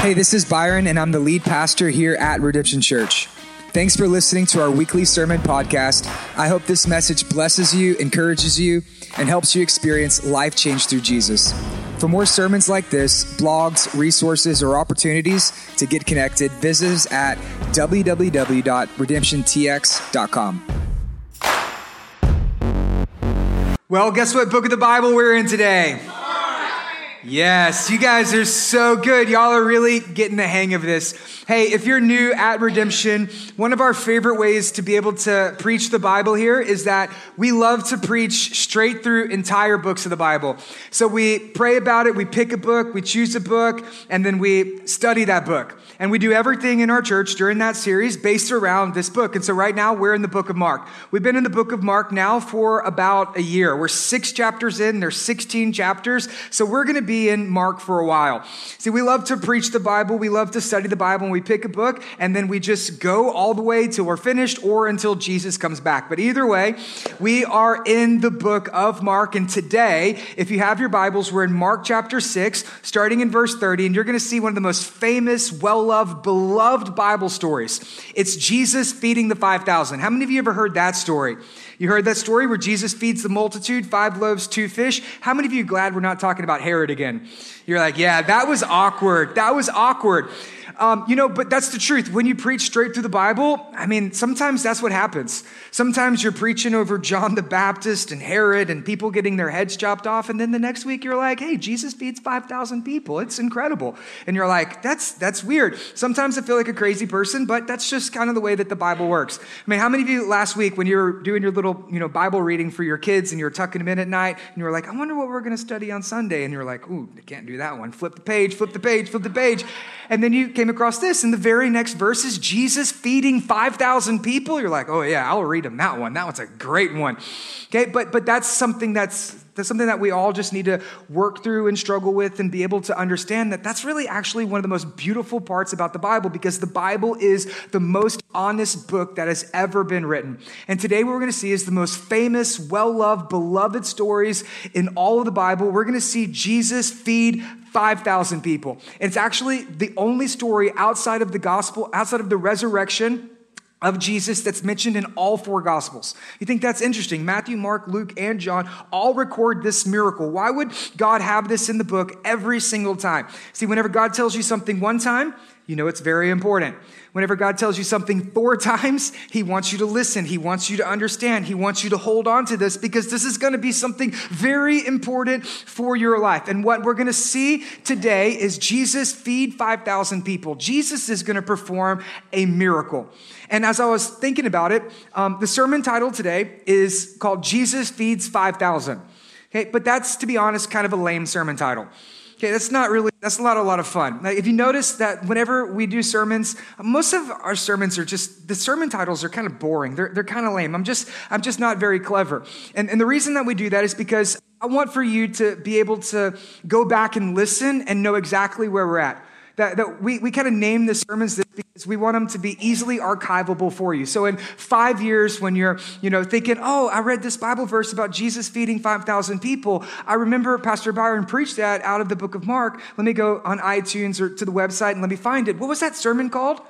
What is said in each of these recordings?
Hey, this is Byron, and I'm the lead pastor here at Redemption Church. Thanks for listening to our weekly sermon podcast. I hope this message blesses you, encourages you, and helps you experience life change through Jesus. For more sermons like this, blogs, resources, or opportunities to get connected, visit us at www.redemptiontx.com. Well, guess what book of the Bible we're in today? Yes, you guys are so good. Y'all are really getting the hang of this. Hey, if you're new at Redemption, one of our favorite ways to be able to preach the Bible here is that we love to preach straight through entire books of the Bible. So we pray about it, we pick a book, we choose a book, and then we study that book. And we do everything in our church during that series based around this book. And so right now we're in the book of Mark. We've been in the book of Mark now for about a year. We're six chapters in, there's 16 chapters. So we're going to be in Mark for a while. See, we love to preach the Bible, we love to study the Bible, and we pick a book, and then we just go all the way till we're finished or until Jesus comes back. But either way, we are in the book of Mark, and today, if you have your Bibles, we're in Mark chapter 6, starting in verse 30, and you're going to see one of the most famous, well loved, beloved Bible stories. It's Jesus feeding the 5,000. How many of you ever heard that story? You heard that story where Jesus feeds the multitude, five loaves, two fish. How many of you glad we're not talking about Herod again? You're like, yeah, that was awkward. That was awkward. Um, you know, but that's the truth. When you preach straight through the Bible, I mean, sometimes that's what happens. Sometimes you're preaching over John the Baptist and Herod and people getting their heads chopped off, and then the next week you're like, hey, Jesus feeds 5,000 people. It's incredible. And you're like, that's, that's weird. Sometimes I feel like a crazy person, but that's just kind of the way that the Bible works. I mean, how many of you last week when you were doing your little, you know, Bible reading for your kids and you were tucking them in at night, and you were like, I wonder what we're going to study on Sunday, and you're like, ooh, I can't do that one. Flip the page, flip the page, flip the page. And then you came across this in the very next verses Jesus feeding 5,000 people. You're like, oh, yeah, I'll read them that one. That one's a great one. Okay, but, but that's something that's that's something that we all just need to work through and struggle with and be able to understand that that's really actually one of the most beautiful parts about the Bible because the Bible is the most honest book that has ever been written. And today, what we're going to see is the most famous, well loved, beloved stories in all of the Bible. We're going to see Jesus feed 5,000 people. It's actually the only story outside of the gospel, outside of the resurrection of Jesus that's mentioned in all four gospels. You think that's interesting? Matthew, Mark, Luke, and John all record this miracle. Why would God have this in the book every single time? See, whenever God tells you something one time, you know it's very important. Whenever God tells you something four times, He wants you to listen. He wants you to understand. He wants you to hold on to this because this is going to be something very important for your life. And what we're going to see today is Jesus feed 5,000 people. Jesus is going to perform a miracle. And as I was thinking about it, um, the sermon title today is called Jesus Feeds 5,000. Okay, but that's, to be honest, kind of a lame sermon title. Okay, that's not really, that's not a lot of fun. Now, if you notice that whenever we do sermons, most of our sermons are just, the sermon titles are kind of boring. They're, they're kind of lame. I'm just, I'm just not very clever. And, and the reason that we do that is because I want for you to be able to go back and listen and know exactly where we're at that, that we, we kind of name the sermons this because we want them to be easily archivable for you. So in five years, when you're, you know, thinking, oh, I read this Bible verse about Jesus feeding 5,000 people. I remember Pastor Byron preached that out of the book of Mark. Let me go on iTunes or to the website and let me find it. What was that sermon called?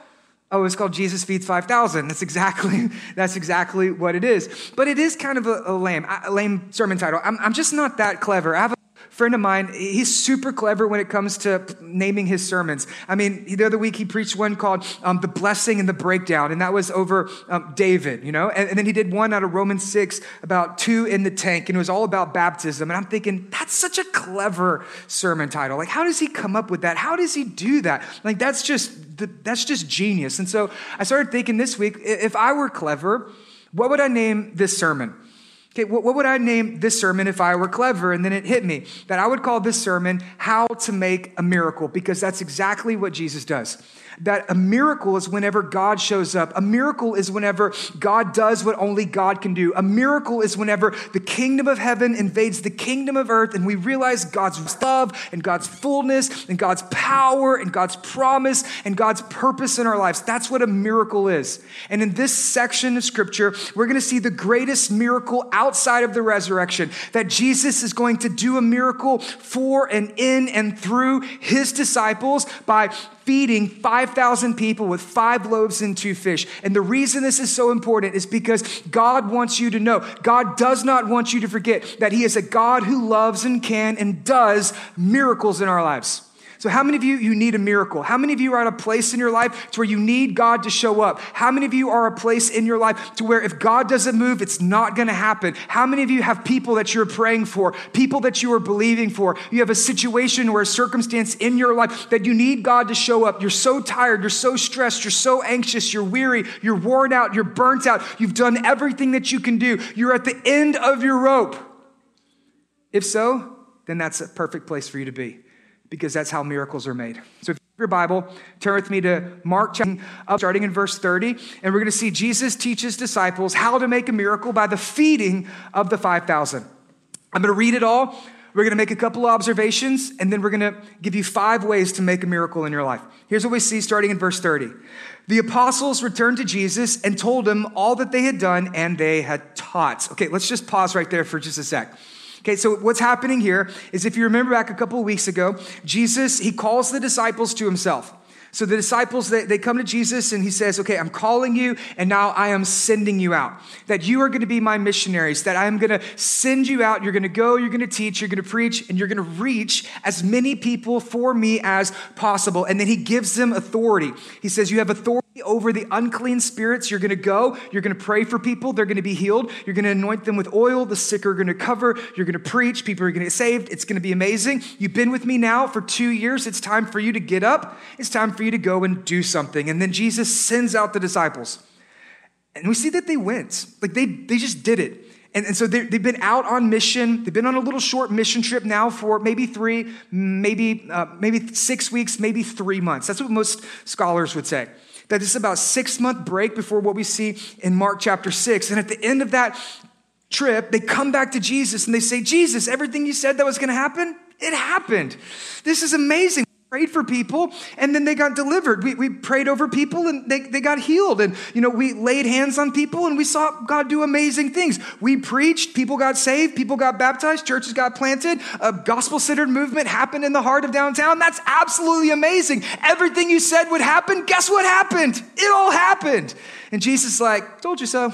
Oh, it's called Jesus feeds 5,000. That's exactly, that's exactly what it is. But it is kind of a, a lame, a lame sermon title. I'm, I'm just not that clever. I have a friend of mine, he's super clever when it comes to naming his sermons. I mean, the other week he preached one called um, The Blessing and the Breakdown, and that was over um, David, you know? And, and, then he did one out of Romans 6 about two in the tank, and it was all about baptism. And I'm thinking, that's such a clever sermon title. Like, how does he come up with that? How does he do that? Like, that's just, that's just genius. And so I started thinking this week, if I were clever, what would I name this sermon? Okay, what, what, would I name this sermon if I were clever? And then it hit me that I would call this sermon How to Make a Miracle, because that's exactly what Jesus does that a miracle is whenever God shows up. A miracle is whenever God does what only God can do. A miracle is whenever the kingdom of heaven invades the kingdom of earth and we realize God's love and God's fullness and God's power and God's promise and God's purpose in our lives. That's what a miracle is. And in this section of scripture, we're going to see the greatest miracle out outside of the resurrection, that Jesus is going to do a miracle for and in and through his disciples by feeding 5,000 people with five loaves and two fish. And the reason this is so important is because God wants you to know, God does not want you to forget that He is a God who loves and can and does miracles in our lives. So, how many of you you need a miracle? How many of you are at a place in your life to where you need God to show up? How many of you are a place in your life to where if God doesn't move, it's not going to happen? How many of you have people that you're praying for, people that you are believing for? You have a situation or a circumstance in your life that you need God to show up. You're so tired, you're so stressed, you're so anxious, you're weary, you're worn out, you're burnt out. You've done everything that you can do. You're at the end of your rope. If so, then that's a perfect place for you to be because that's how miracles are made. So if your Bible, turn with me to Mark chapter uh, starting in verse 30, and we're going to see Jesus teach his disciples how to make a miracle by the feeding of the 5,000. I'm going to read it all. We're going to make a couple observations, and then we're going to give you five ways to make a miracle in your life. Here's what we see starting in verse 30. The apostles returned to Jesus and told him all that they had done and they had taught. Okay, let's just pause right there for just a sec. Okay, so what's happening here is if you remember back a couple weeks ago, Jesus, he calls the disciples to himself. So the disciples, they, they come to Jesus and he says, Okay, I'm calling you and now I am sending you out. That you are going to be my missionaries, that I am going to send you out. You're going to go, you're going to teach, you're going to preach, and you're going to reach as many people for me as possible. And then he gives them authority. He says, You have authority over the unclean spirits. You're going to go, you're going to pray for people, they're going to be healed. You're going to anoint them with oil, the sick are going to cover, you're going to preach, people are going to get saved. It's going to be amazing. You've been with me now for two years. It's time for you to get up, it's time for you to go and do something. And then Jesus sends out the disciples. And we see that they went, like they, they just did it. And, and so they've been out on mission. They've been on a little short mission trip now for maybe three, maybe, uh, maybe six weeks, maybe three months. That's what most scholars would say that this is about six month break before what we see in Mark chapter six. And at the end of that trip, they come back to Jesus and they say, Jesus, everything you said that was going to happen, it happened. This is amazing prayed for people and then they got delivered. We, we prayed over people and they, they got healed. And, you know, we laid hands on people and we saw God do amazing things. We preached, people got saved, people got baptized, churches got planted, a gospel centered movement happened in the heart of downtown. That's absolutely amazing. Everything you said would happen, guess what happened? It all happened. And Jesus like, told you so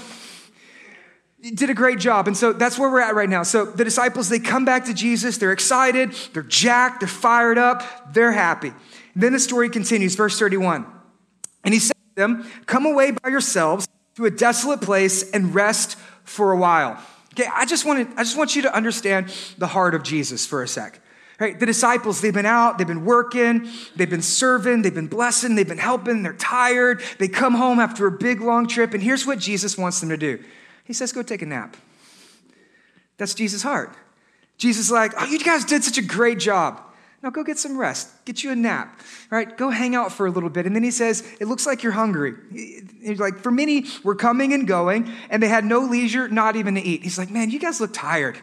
did a great job. And so that's where we're at right now. So the disciples, they come back to Jesus. They're excited. They're jacked. They're fired up. They're happy. And then the story continues, verse 31. And he said to them, Come away by yourselves to a desolate place and rest for a while. Okay, I just want I just want you to understand the heart of Jesus for a sec. Right? The disciples, they've been out, they've been working, they've been serving, they've been blessing, they've been helping, they're tired. They come home after a big long trip, and here's what Jesus wants them to do. He says, Go take a nap. That's Jesus' heart. Jesus is like, Oh, you guys did such a great job. Now go get some rest. Get you a nap. Right? Go hang out for a little bit. And then he says, It looks like you're hungry. He's like, For many, we're coming and going, and they had no leisure, not even to eat. He's like, Man, you guys look tired.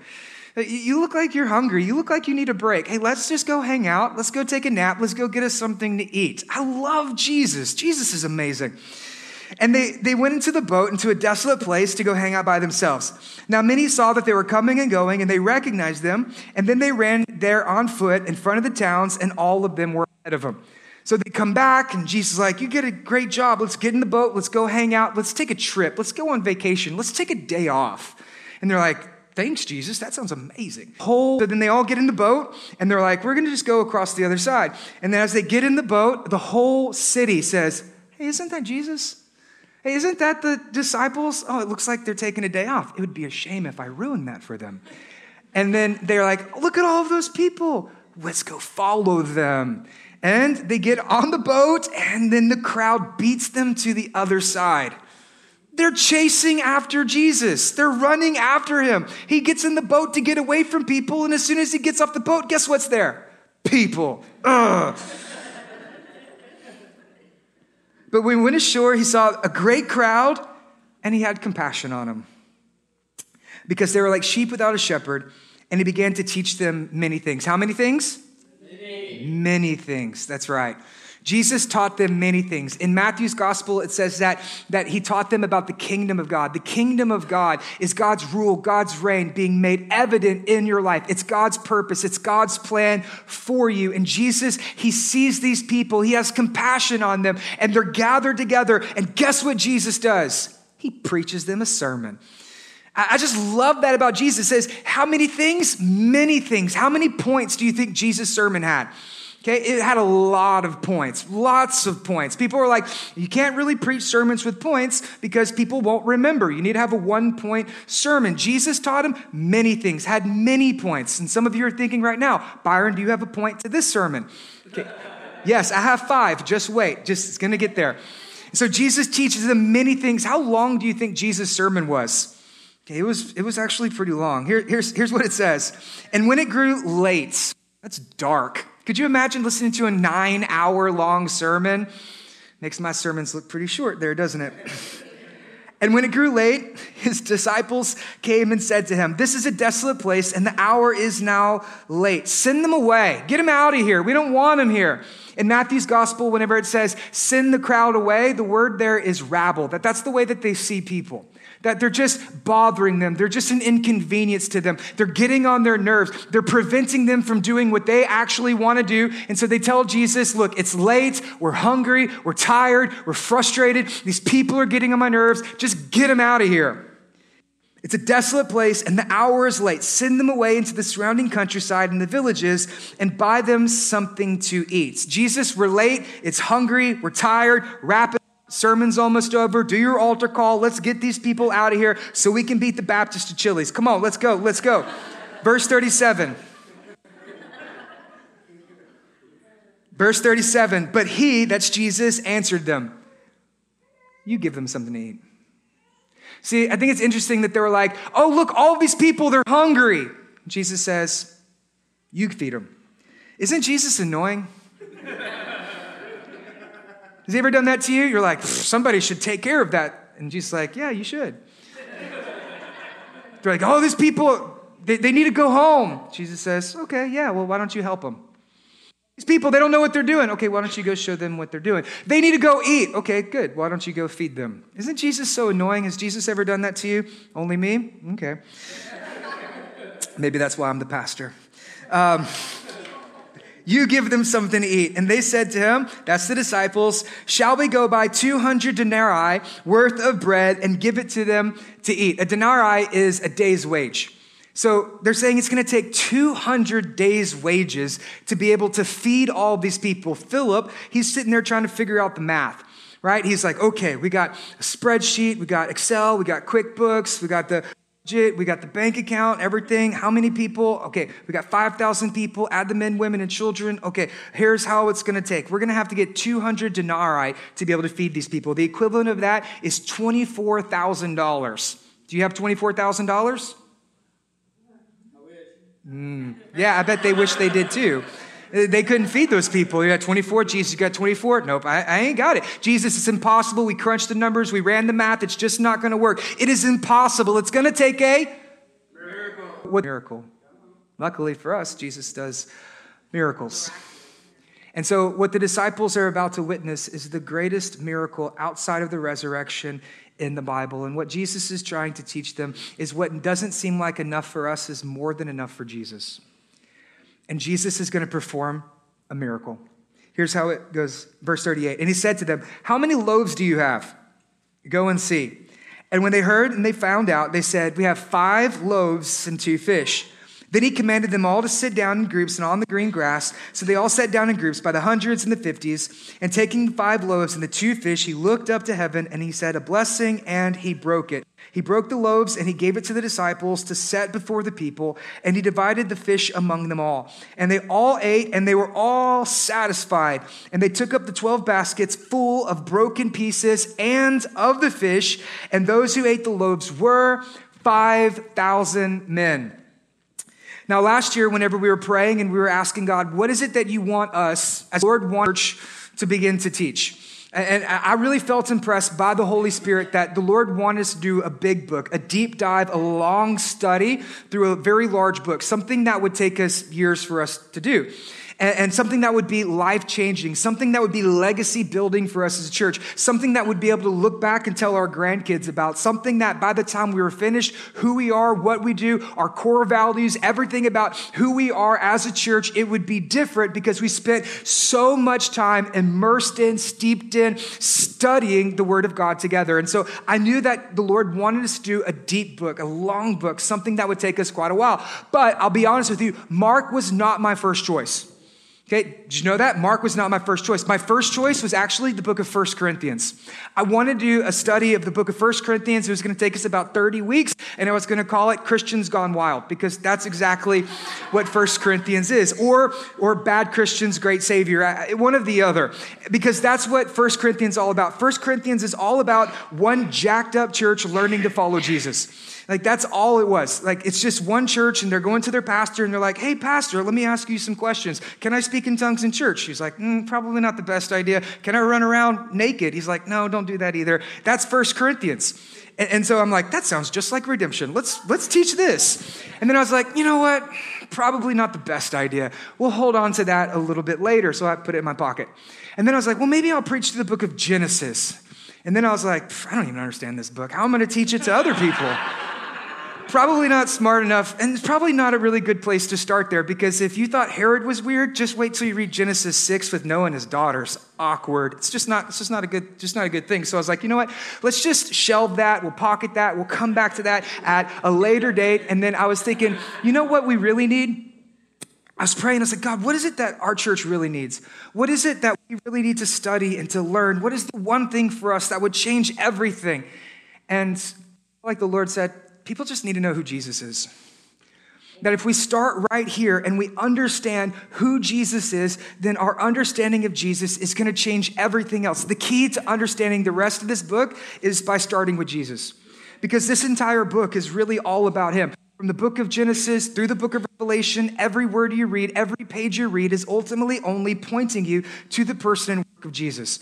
You look like you're hungry. You look like you need a break. Hey, let's just go hang out. Let's go take a nap. Let's go get us something to eat. I love Jesus. Jesus is amazing. And they, they went into the boat into a desolate place to go hang out by themselves. Now, many saw that they were coming and going, and they recognized them. And then they ran there on foot in front of the towns, and all of them were ahead of them. So they come back, and Jesus is like, You did a great job. Let's get in the boat. Let's go hang out. Let's take a trip. Let's go on vacation. Let's take a day off. And they're like, Thanks, Jesus. That sounds amazing. Whole, so then they all get in the boat and they're like, We're going to just go across the other side. And then as they get in the boat, the whole city says, Hey, isn't that Jesus? Isn't that the disciples? Oh, it looks like they're taking a day off. It would be a shame if I ruined that for them. And then they're like, look at all of those people. Let's go follow them. And they get on the boat, and then the crowd beats them to the other side. They're chasing after Jesus. They're running after him. He gets in the boat to get away from people, and as soon as he gets off the boat, guess what's there? People. Ugh. But when he went ashore, he saw a great crowd and he had compassion on them because they were like sheep without a shepherd. And he began to teach them many things. How many things? Many. many things. That's right. Jesus taught them many things. In Matthew's gospel, it says that, that he taught them about the kingdom of God. The kingdom of God is God's rule, God's reign being made evident in your life. It's God's purpose, it's God's plan for you. And Jesus, he sees these people, he has compassion on them, and they're gathered together. And guess what Jesus does? He preaches them a sermon. I just love that about Jesus. It says, How many things? Many things. How many points do you think Jesus' sermon had? Okay, it had a lot of points, lots of points. People were like, you can't really preach sermons with points because people won't remember. You need to have a one point sermon. Jesus taught him many things, had many points. And some of you are thinking right now, Byron, do you have a point to this sermon? Okay. yes, I have five. Just wait, just it's to get there. So Jesus teaches them many things. How long do you think Jesus' sermon was? Okay, it was, it was actually pretty long. Here, here's, here's what it says. And when it grew late, that's dark. Could you imagine listening to a nine hour long sermon? Makes my sermons look pretty short there, doesn't it? And when it grew late, his disciples came and said to him, This is a desolate place, and the hour is now late. Send them away. Get them out of here. We don't want them here. In Matthew's gospel, whenever it says send the crowd away, the word there is rabble. That that's the way that they see people that they're just bothering them. They're just an inconvenience to them. They're getting on their nerves. They're preventing them from doing what they actually want to do. And so they tell Jesus, look, it's late. We're hungry. We're tired. We're frustrated. These people are getting on my nerves. Just get them out of here. It's a desolate place, and the hour is late. Send them away into the surrounding countryside and the villages and buy them something to eat. Jesus, we're late. It's hungry. We're tired. Wrap it Sermon's almost over. Do your altar call. Let's get these people out of here so we can beat the Baptist to Chili's. Come on, let's go. Let's go. Verse 37. Verse 37. But he, that's Jesus, answered them, You give them something to eat. See, I think it's interesting that they were like, Oh, look, all these people, they're hungry. Jesus says, You feed them. Isn't Jesus annoying? Has he ever done that to you? You're like, somebody should take care of that. And Jesus like, yeah, you should. They're like, oh, these people, they, they need to go home. Jesus says, okay, yeah, well, why don't you help them? These people, they don't know what they're doing. Okay, why don't you go show them what they're doing? They need to go eat. Okay, good. Why don't you go feed them? Isn't Jesus so annoying? Has Jesus ever done that to you? Only me? Okay. Maybe that's why I'm the pastor. Um, you give them something to eat. And they said to him, that's the disciples, shall we go buy 200 denarii worth of bread and give it to them to eat? A denarii is a day's wage. So they're saying it's going to take 200 days' wages to be able to feed all these people. Philip, he's sitting there trying to figure out the math right? He's like, okay, we got a spreadsheet, we got Excel, we got QuickBooks, we got the we got the bank account, everything. How many people? Okay, we got 5,000 people. Add the men, women, and children. Okay, here's how it's going to take. We're going to have to get 200 denarii to be able to feed these people. The equivalent of that is $24,000. Do you have $24,000? Mm, yeah, I bet they wish they did too. They couldn't feed those people. You got 24. Jesus, you got 24. Nope, I, I ain't got it. Jesus, it's impossible. We crunched the numbers. We ran the math. It's just not going to work. It is impossible. It's going to take a miracle. What miracle? Luckily for us, Jesus does miracles. And so, what the disciples are about to witness is the greatest miracle outside of the resurrection in the Bible. And what Jesus is trying to teach them is what doesn't seem like enough for us is more than enough for Jesus and Jesus is going to perform a miracle. Here's how it goes, verse 38. And he said to them, How many loaves do you have? Go and see. And when they heard and they found out, they said, We have five loaves and two fish. Then he commanded them all to sit down in groups and on the green grass. So they all sat down in groups by the hundreds and the fifties. And taking five loaves and the two fish, he looked up to heaven and he said a blessing and he broke it. He broke the loaves and he gave it to the disciples to set before the people, and he divided the fish among them all. And they all ate, and they were all satisfied. And they took up the 12 baskets full of broken pieces and of the fish, and those who ate the loaves were 5,000 men. Now, last year, whenever we were praying and we were asking God, what is it that you want us as Lord One Church to begin to teach? And I really felt impressed by the Holy Spirit that the Lord wanted us to do a big book, a deep dive, a long study through a very large book, something that would take us years for us to do. And, and something that would be life changing, something that would be legacy building for us as a church, something that would be able to look back and tell our grandkids about, something that by the time we were finished, who we are, what we do, our core values, everything about who we are as a church, it would be different because we spent so much time immersed in, steeped in, studying the Word of God together. And so I knew that the Lord wanted us to do a deep book, a long book, something that would take us quite a while. But I'll be honest with you, Mark was not my first choice. Okay, did you know that? Mark was not my first choice. My first choice was actually the book of First Corinthians. I wanted to do a study of the book of First Corinthians. It was going to take us about 30 weeks, and I was going to call it Christians Gone Wild, because that's exactly what First Corinthians is. Or, or Bad Christians, Great Savior, uh, one of the other, because that's what First Corinthians is all about. First Corinthians is all about one jacked up church learning to follow Jesus. Like that's all it was. Like it's just one church and they're going to their pastor and they're like, hey, pastor, let me ask you some questions. Can I speak in tongues in church? He's like, mm, probably not the best idea. Can I run around naked? He's like, no, don't do that either. That's First Corinthians. And, and so I'm like, that sounds just like redemption. Let's, let's teach this. And then I was like, you know what? Probably not the best idea. We'll hold on to that a little bit later. So I put it in my pocket. And then I was like, well, maybe I'll preach to the book of Genesis. And then I was like, I don't even understand this book. How am I going to teach it to other people? Probably not smart enough, and it's probably not a really good place to start there because if you thought Herod was weird, just wait till you read Genesis 6 with Noah and his daughters. Awkward. It's just not, it's just not a good, just not a good thing. So I was like, you know what? Let's just shelve that. We'll pocket that. We'll come back to that at a later date. And then I was thinking, you know what we really need? I was praying, I was like, God, what is it that our church really needs? What is it that we really need to study and to learn? What is the one thing for us that would change everything? And like the Lord said, people just need to know who Jesus is. That if we start right here and we understand who Jesus is, then our understanding of Jesus is going to change everything else. The key to understanding the rest of this book is by starting with Jesus. Because this entire book is really all about him. From the book of Genesis through the book of Revelation, every word you read, every page you read is ultimately only pointing you to the person and work of Jesus.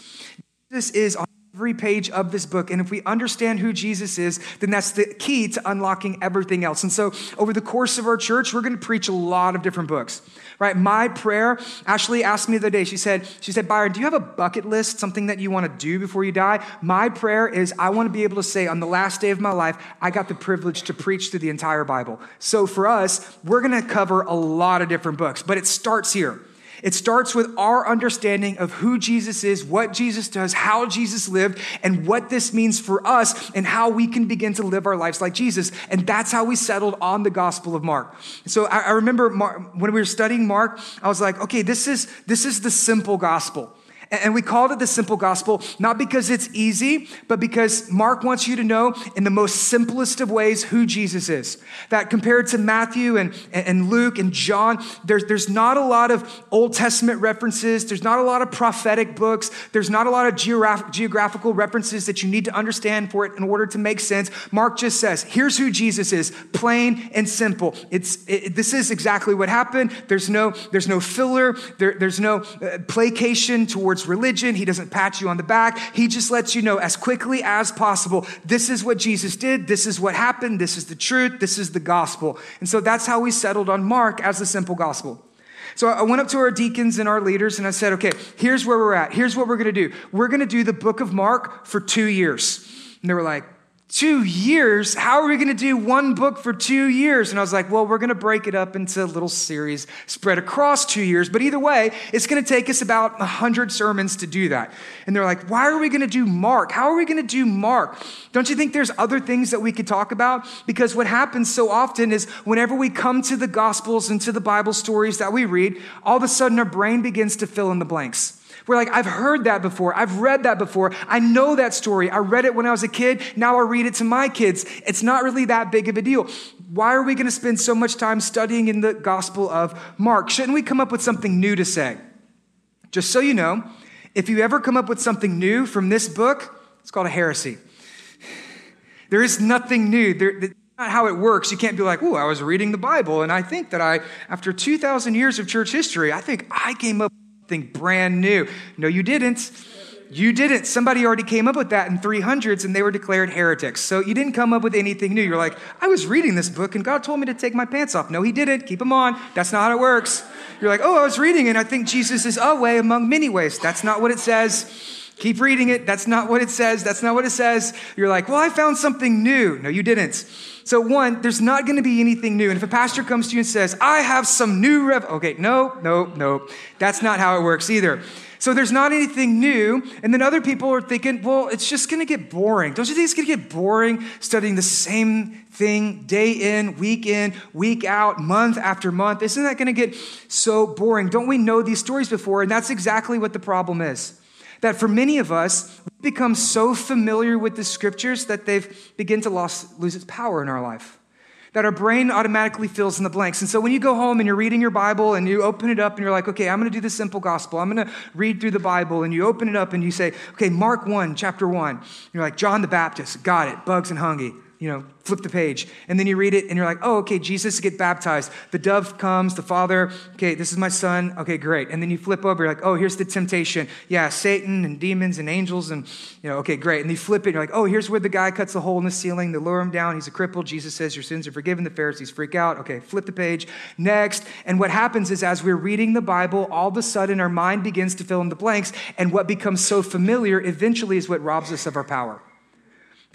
Jesus is on every page of this book. And if we understand who Jesus is, then that's the key to unlocking everything else. And so, over the course of our church, we're going to preach a lot of different books. Right? My prayer, Ashley asked me the other day, she said, she said, Byron, do you have a bucket list, something that you want to do before you die? My prayer is I want to be able to say on the last day of my life, I got the privilege to preach through the entire Bible. So for us, we're going to cover a lot of different books, but it starts here. It starts with our understanding of who Jesus is, what Jesus does, how Jesus lived, and what this means for us, and how we can begin to live our lives like Jesus. And that's how we settled on the Gospel of Mark. So I, remember Mark, when we were studying Mark, I was like, okay, this is, this is the simple gospel. And we called it the simple gospel, not because it's easy, but because Mark wants you to know in the most simplest of ways who Jesus is. That compared to Matthew and, and Luke and John, there's, there's not a lot of Old Testament references. There's not a lot of prophetic books. There's not a lot of geograph- geographical references that you need to understand for it in order to make sense. Mark just says, here's who Jesus is, plain and simple. It's, it, this is exactly what happened. There's no, there's no filler. There, there's no uh, placation towards religion. He doesn't pat you on the back. He just lets you know as quickly as possible this is what Jesus did, this is what happened, this is the truth, this is the gospel. And so that's how we settled on Mark as the simple gospel. So I went up to our deacons and our leaders and I said, okay, here's where we're at. Here's what we're going to do. We're going to do the book of Mark for two years. And they were like, two years? How are we going to do one book for two years? And I was like, well, we're going to break it up into little series spread across two years. But either way, it's going to take us about 100 sermons to do that. And they're like, why are we going to do Mark? How are we going to do Mark? Don't you think there's other things that we could talk about? Because what happens so often is whenever we come to the Gospels and to the Bible stories that we read, all of a sudden our brain begins to fill in the blanks. We're like, I've heard that before. I've read that before. I know that story. I read it when I was a kid. Now I read it to my kids. It's not really that big of a deal. Why are we going to spend so much time studying in the Gospel of Mark? Shouldn't we come up with something new to say? Just so you know, if you ever come up with something new from this book, it's called a heresy. There is nothing new. There, that's not how it works. You can't be like, oh, I was reading the Bible, and I think that I, after 2,000 years of church history, I think I came up something brand new. No, you didn't. You didn't. Somebody already came up with that in 300s and they were declared heretics. So you didn't come up with anything new. You're like, I was reading this book and God told me to take my pants off. No, He didn't. Keep them on. That's not how it works. You're like, oh, I was reading and I think Jesus is a way among many ways. That's not what it says. Keep reading it. That's not what it says. That's not what it says. You're like, well, I found something new. No, you didn't. So, one, there's not going to be anything new. And if a pastor comes to you and says, I have some new rev, okay, no, no, no. That's not how it works either. So there's not anything new. And then other people are thinking, well, it's just going to get boring. Don't you think it's going to get boring studying the same thing day in, week in, week out, month after month? Isn't that going to get so boring? Don't we know these stories before? And that's exactly what the problem is. That for many of us, we become so familiar with the scriptures that they've begin to lost, lose its power in our life. That our brain automatically fills in the blanks. And so when you go home and you're reading your Bible and you open it up and you're like, okay, I'm going to do the simple gospel. I'm going to read through the Bible. And you open it up and you say, okay, Mark 1, chapter 1. You're like, John the Baptist, got it, bugs and hungry you know, flip the page. And then you read it and you're like, oh, okay, Jesus get baptized. The dove comes, the Father, okay, this is my son. Okay, great. And then you flip over, you're like, oh, here's the temptation. Yeah, Satan and demons and angels and, you know, okay, great. And you flip it, you're like, oh, here's where the guy cuts a hole in the ceiling. They lower him down. He's a cripple. Jesus says, your sins are forgiven. The Pharisees freak out. Okay, flip the page. Next. And what happens is as we're reading the Bible, all of a sudden our mind begins to fill in the blanks. And what becomes so familiar eventually is what robs us of our power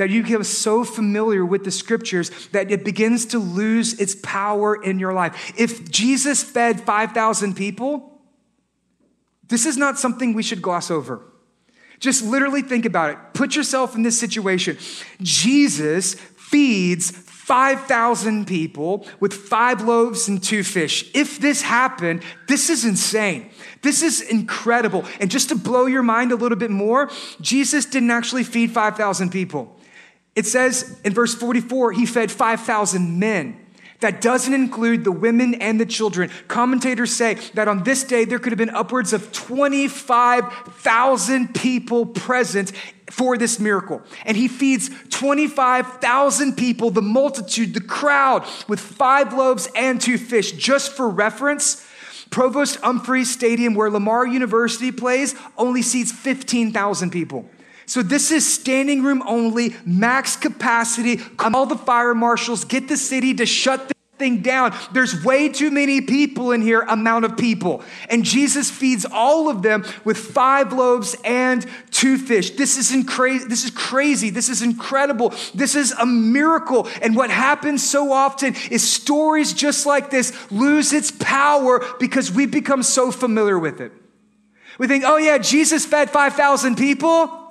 that you become so familiar with the scriptures that it begins to lose its power in your life. If Jesus fed 5,000 people, this is not something we should gloss over. Just literally think about it. Put yourself in this situation. Jesus feeds 5,000 people with five loaves and two fish. If this happened, this is insane. This is incredible. And just to blow your mind a little bit more, Jesus didn't actually feed 5,000 people. It says in verse 44, he fed 5,000 men. That doesn't include the women and the children. Commentators say that on this day, there could have been upwards of 25,000 people present for this miracle. And he feeds 25,000 people, the multitude, the crowd, with five loaves and two fish. Just for reference, Provost Umphrey Stadium, where Lamar University plays, only seats 15,000 people. So this is standing room only, max capacity. All the fire marshals get the city to shut the thing down. There's way too many people in here, amount of people. And Jesus feeds all of them with five loaves and two fish. This is crazy. This is crazy. This is incredible. This is a miracle. And what happens so often is stories just like this lose its power because we become so familiar with it. We think, oh yeah, Jesus fed 5,000 people.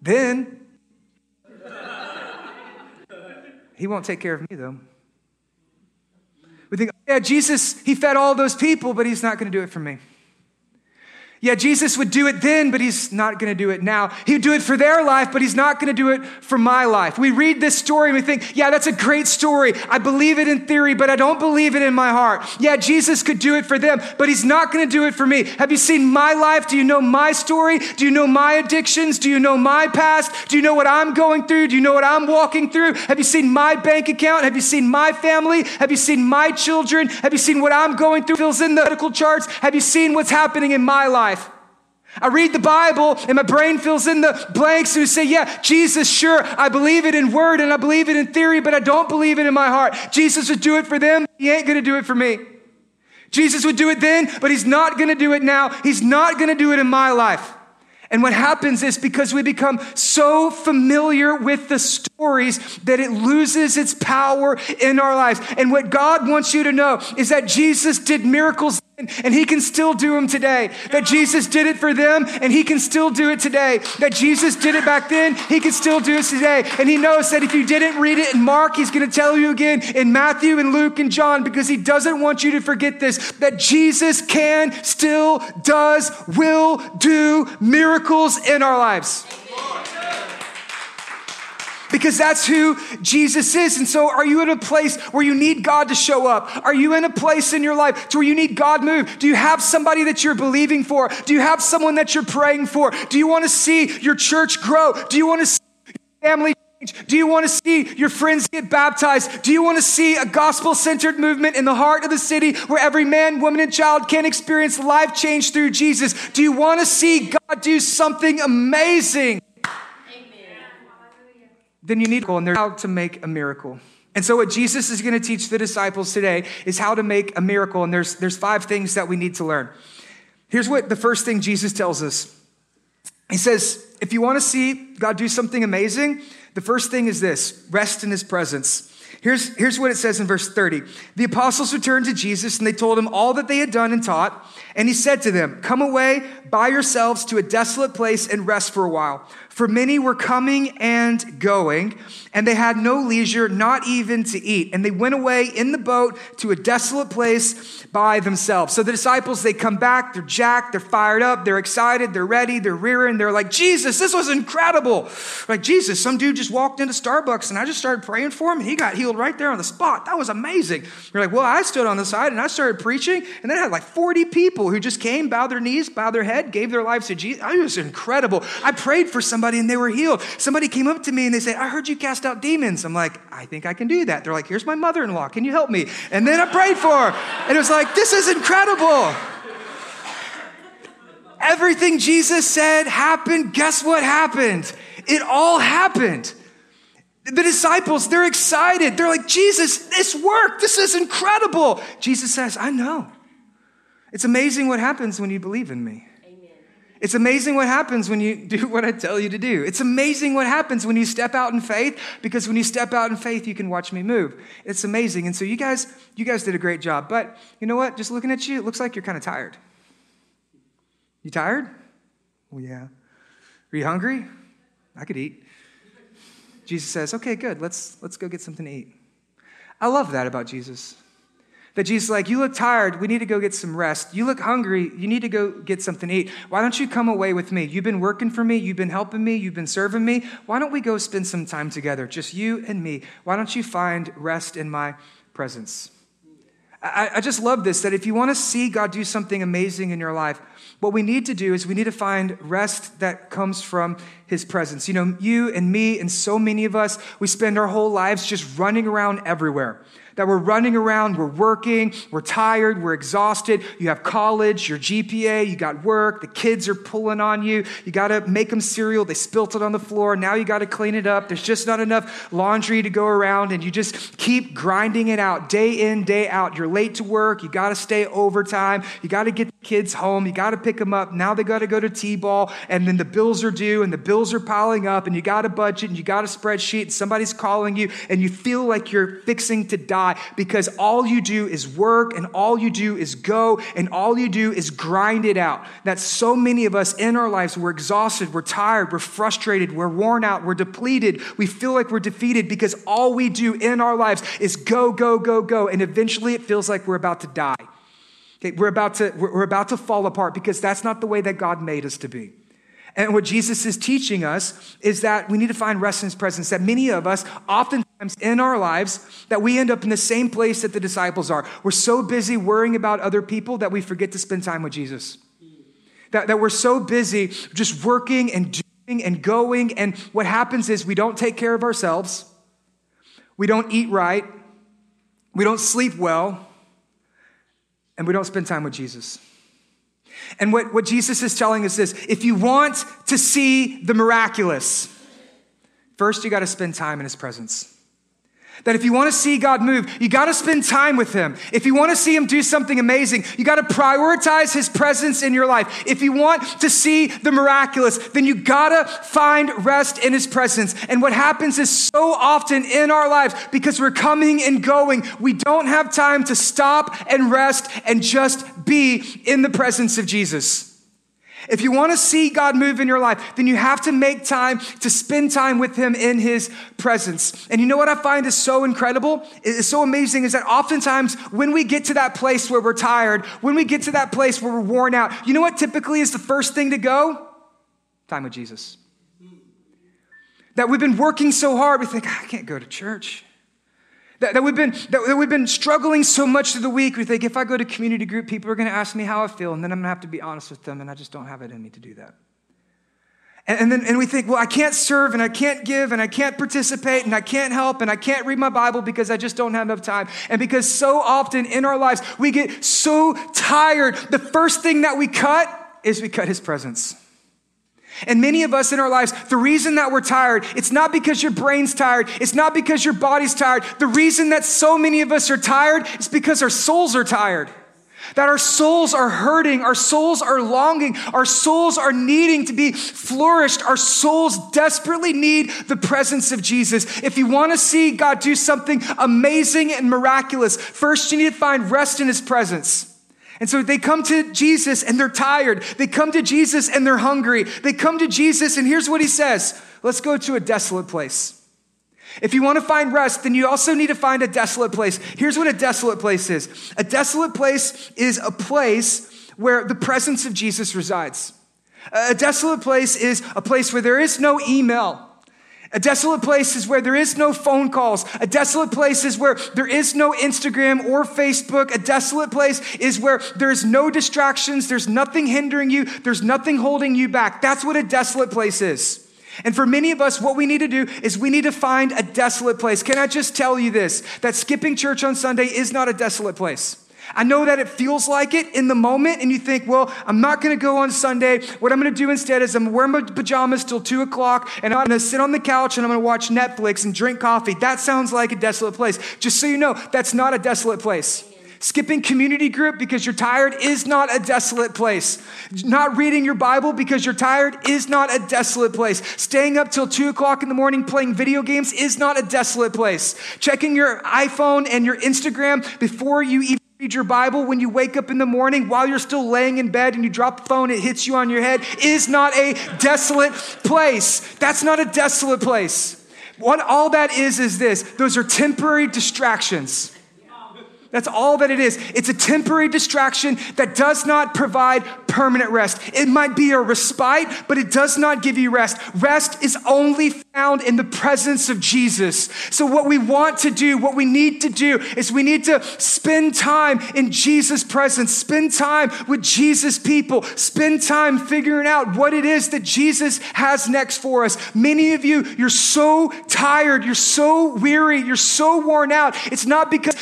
Then, he won't take care of me, though. We think, yeah, Jesus, he fed all those people, but he's not going to do it for me. Yeah, Jesus would do it then, but he's not going to do it now. He would do it for their life, but he's not going to do it for my life. We read this story and we think, yeah, that's a great story. I believe it in theory, but I don't believe it in my heart. Yeah, Jesus could do it for them, but he's not going to do it for me. Have you seen my life? Do you know my story? Do you know my addictions? Do you know my past? Do you know what I'm going through? Do you know what I'm walking through? Have you seen my bank account? Have you seen my family? Have you seen my children? Have you seen what I'm going through? Fills in the medical charts. Have you seen what's happening in my life? I read the Bible and my brain fills in the blanks and say, yeah, Jesus, sure, I believe it in word and I believe it in theory, but I don't believe it in my heart. Jesus would do it for them. He ain't to do it for me. Jesus would do it then, but he's not to do it now. He's not to do it in my life. And what happens is because we become so familiar with the stories that it loses its power in our lives. And what God wants you to know is that Jesus did miracles and he can still do them today. That Jesus did it for them and he can still do it today. That Jesus did it back then, he can still do it today. And he knows that if you didn't read it in Mark, he's going to tell you again in Matthew and Luke and John because he doesn't want you to forget this that Jesus can, still does, will do miracles in our lives because that's who Jesus is. And so, are you in a place where you need God to show up? Are you in a place in your life to where you need God move? Do you have somebody that you're believing for? Do you have someone that you're praying for? Do you want to see your church grow? Do you want to see your family change? Do you want to see your friends get baptized? Do you want to see a gospel centered movement in the heart of the city where every man, woman, and child can experience life change through Jesus? Do you want to see God do something amazing? Then you need to go and they're how to make a miracle. And so, what Jesus is going to teach the disciples today is how to make a miracle. And there's, there's five things that we need to learn. Here's what the first thing Jesus tells us He says, if you want to see God do something amazing, the first thing is this rest in his presence. Here's, here's what it says in verse 30. The apostles returned to Jesus and they told him all that they had done and taught. And he said to them, Come away by yourselves to a desolate place and rest for a while. For many were coming and going, and they had no leisure, not even to eat. And they went away in the boat to a desolate place by themselves. So the disciples, they come back, they're jacked, they're fired up, they're excited, they're ready, they're rearing, they're like, Jesus, this was incredible. Like, Jesus, some dude just walked into Starbucks and I just started praying for him and he got healed right there on the spot. That was amazing. You're like, well, I stood on the side and I started preaching, and then I had like 40 people who just came, bowed their knees, bowed their head, gave their lives to Jesus. It was incredible. I prayed for somebody somebody and they were healed. Somebody came up to me and they said, I heard you cast out demons. I'm like, I think I can do that. They're like, here's my mother in law. Can you help me? And then I prayed for her. And it was like, this is incredible. Everything Jesus said happened. Guess what happened? It all happened. The disciples, they're excited. They're like, Jesus, this worked. This is incredible. Jesus says, I know. It's amazing what happens when you believe in me. Amen. It's amazing what happens when you do what I tell you to do. It's amazing what happens when you step out in faith because when you step out in faith, you can watch me move. It's amazing. And so you guys, you guys did a great job. But you know what? Just looking at you, it looks like you're kind of tired. You tired? Well, yeah. Are you hungry? I could eat. Jesus says, "Okay, good. Let's let's go get something to eat." I love that about Jesus. That Jesus like, You look tired. We need to go get some rest. You look hungry. You need to go get something to eat. Why don't you come away with me? You've been working for me. You've been helping me. You've been serving me. Why don't we go spend some time together? Just you and me. Why don't you find rest in my presence? I, I just love this that if you want to see God do something amazing in your life, what we need to do is we need to find rest that comes from his presence. You know, you and me and so many of us, we spend our whole lives just running around everywhere that we're running around, we're working, we're tired, we're exhausted. You have college, your GPA, you got work, the kids are pulling on you. You got to make them cereal, they spilt it on the floor. Now you got to clean it up. There's just not enough laundry to go around, and you just keep grinding it out day in, day out. You're late to work, you got to stay overtime, you got to get the kids home, you got to pick them up. Now they got to go to T ball, and then the bills are due, and the bills are piling up, and you got a budget, and you got a spreadsheet, and somebody's calling you, and you feel like you're fixing to die because all you do is work and all you do is go and all you do is grind it out. That so many of us in our lives, we're exhausted, we're tired, we're frustrated, we're worn out, we're depleted, we feel like we're defeated because all we do in our lives is go, go, go, go. And eventually it feels like we're about to die. Okay, we're about to, we're about to fall apart because that's not the way that God made us to be. And what Jesus is teaching us is that we need to find rest in his presence. That many of us, oftentimes in our lives, that we end up in the same place that the disciples are. We're so busy worrying about other people that we forget to spend time with Jesus. That, that we're so busy just working and doing and going. And what happens is we don't take care of ourselves, we don't eat right, we don't sleep well, and we don't spend time with Jesus. And what, what Jesus is telling us is this if you want to see the miraculous, first you got to spend time in his presence. That if you want to see God move, you got to spend time with Him. If you want to see Him do something amazing, you got to prioritize His presence in your life. If you want to see the miraculous, then you got to find rest in His presence. And what happens is so often in our lives, because we're coming and going, we don't have time to stop and rest and just be in the presence of Jesus. If you want to see God move in your life, then you have to make time to spend time with Him in His presence. And you know what I find is so incredible, is so amazing, is that oftentimes when we get to that place where we're tired, when we get to that place where we're worn out, you know what typically is the first thing to go? Time with Jesus. That we've been working so hard, we think, ah, I can't go to church. That, that, we've been, that, that we've been struggling so much through the week. We think if I go to community group, people are going to ask me how I feel, and then I'm going to have to be honest with them, and I just don't have it in me to do that. And, and then and we think, well, I can't serve and I can't give and I can't participate and I can't help and I can't read my Bible because I just don't have enough time. And because so often in our lives we get so tired, the first thing that we cut is we cut his presence. And many of us in our lives, the reason that we're tired, it's not because your brain's tired, it's not because your body's tired. The reason that so many of us are tired is because our souls are tired. That our souls are hurting, our souls are longing, our souls are needing to be flourished. Our souls desperately need the presence of Jesus. If you want to see God do something amazing and miraculous, first you need to find rest in his presence. And so they come to Jesus and they're tired. They come to Jesus and they're hungry. They come to Jesus and here's what he says. Let's go to a desolate place. If you want to find rest, then you also need to find a desolate place. Here's what a desolate place is a desolate place is a place where the presence of Jesus resides. A desolate place is a place where there is no email. A desolate place is where there is no phone calls. A desolate place is where there is no Instagram or Facebook. A desolate place is where there's no distractions. There's nothing hindering you. There's nothing holding you back. That's what a desolate place is. And for many of us, what we need to do is we need to find a desolate place. Can I just tell you this? That skipping church on Sunday is not a desolate place. I know that it feels like it in the moment, and you think, well, I'm not gonna go on Sunday. What I'm gonna do instead is I'm gonna wear my pajamas till two o'clock, and I'm gonna sit on the couch and I'm gonna watch Netflix and drink coffee. That sounds like a desolate place. Just so you know, that's not a desolate place. Skipping community group because you're tired is not a desolate place. Not reading your Bible because you're tired is not a desolate place. Staying up till two o'clock in the morning playing video games is not a desolate place. Checking your iPhone and your Instagram before you even read your Bible when you wake up in the morning while you're still laying in bed and you drop the phone, it hits you on your head, is not a desolate place. That's not a desolate place. What all that is is this those are temporary distractions. That's all that it is. It's a temporary distraction that does not provide permanent rest. It might be a respite, but it does not give you rest. Rest is only found in the presence of Jesus. So, what we want to do, what we need to do, is we need to spend time in Jesus' presence, spend time with Jesus' people, spend time figuring out what it is that Jesus has next for us. Many of you, you're so tired, you're so weary, you're so worn out. It's not because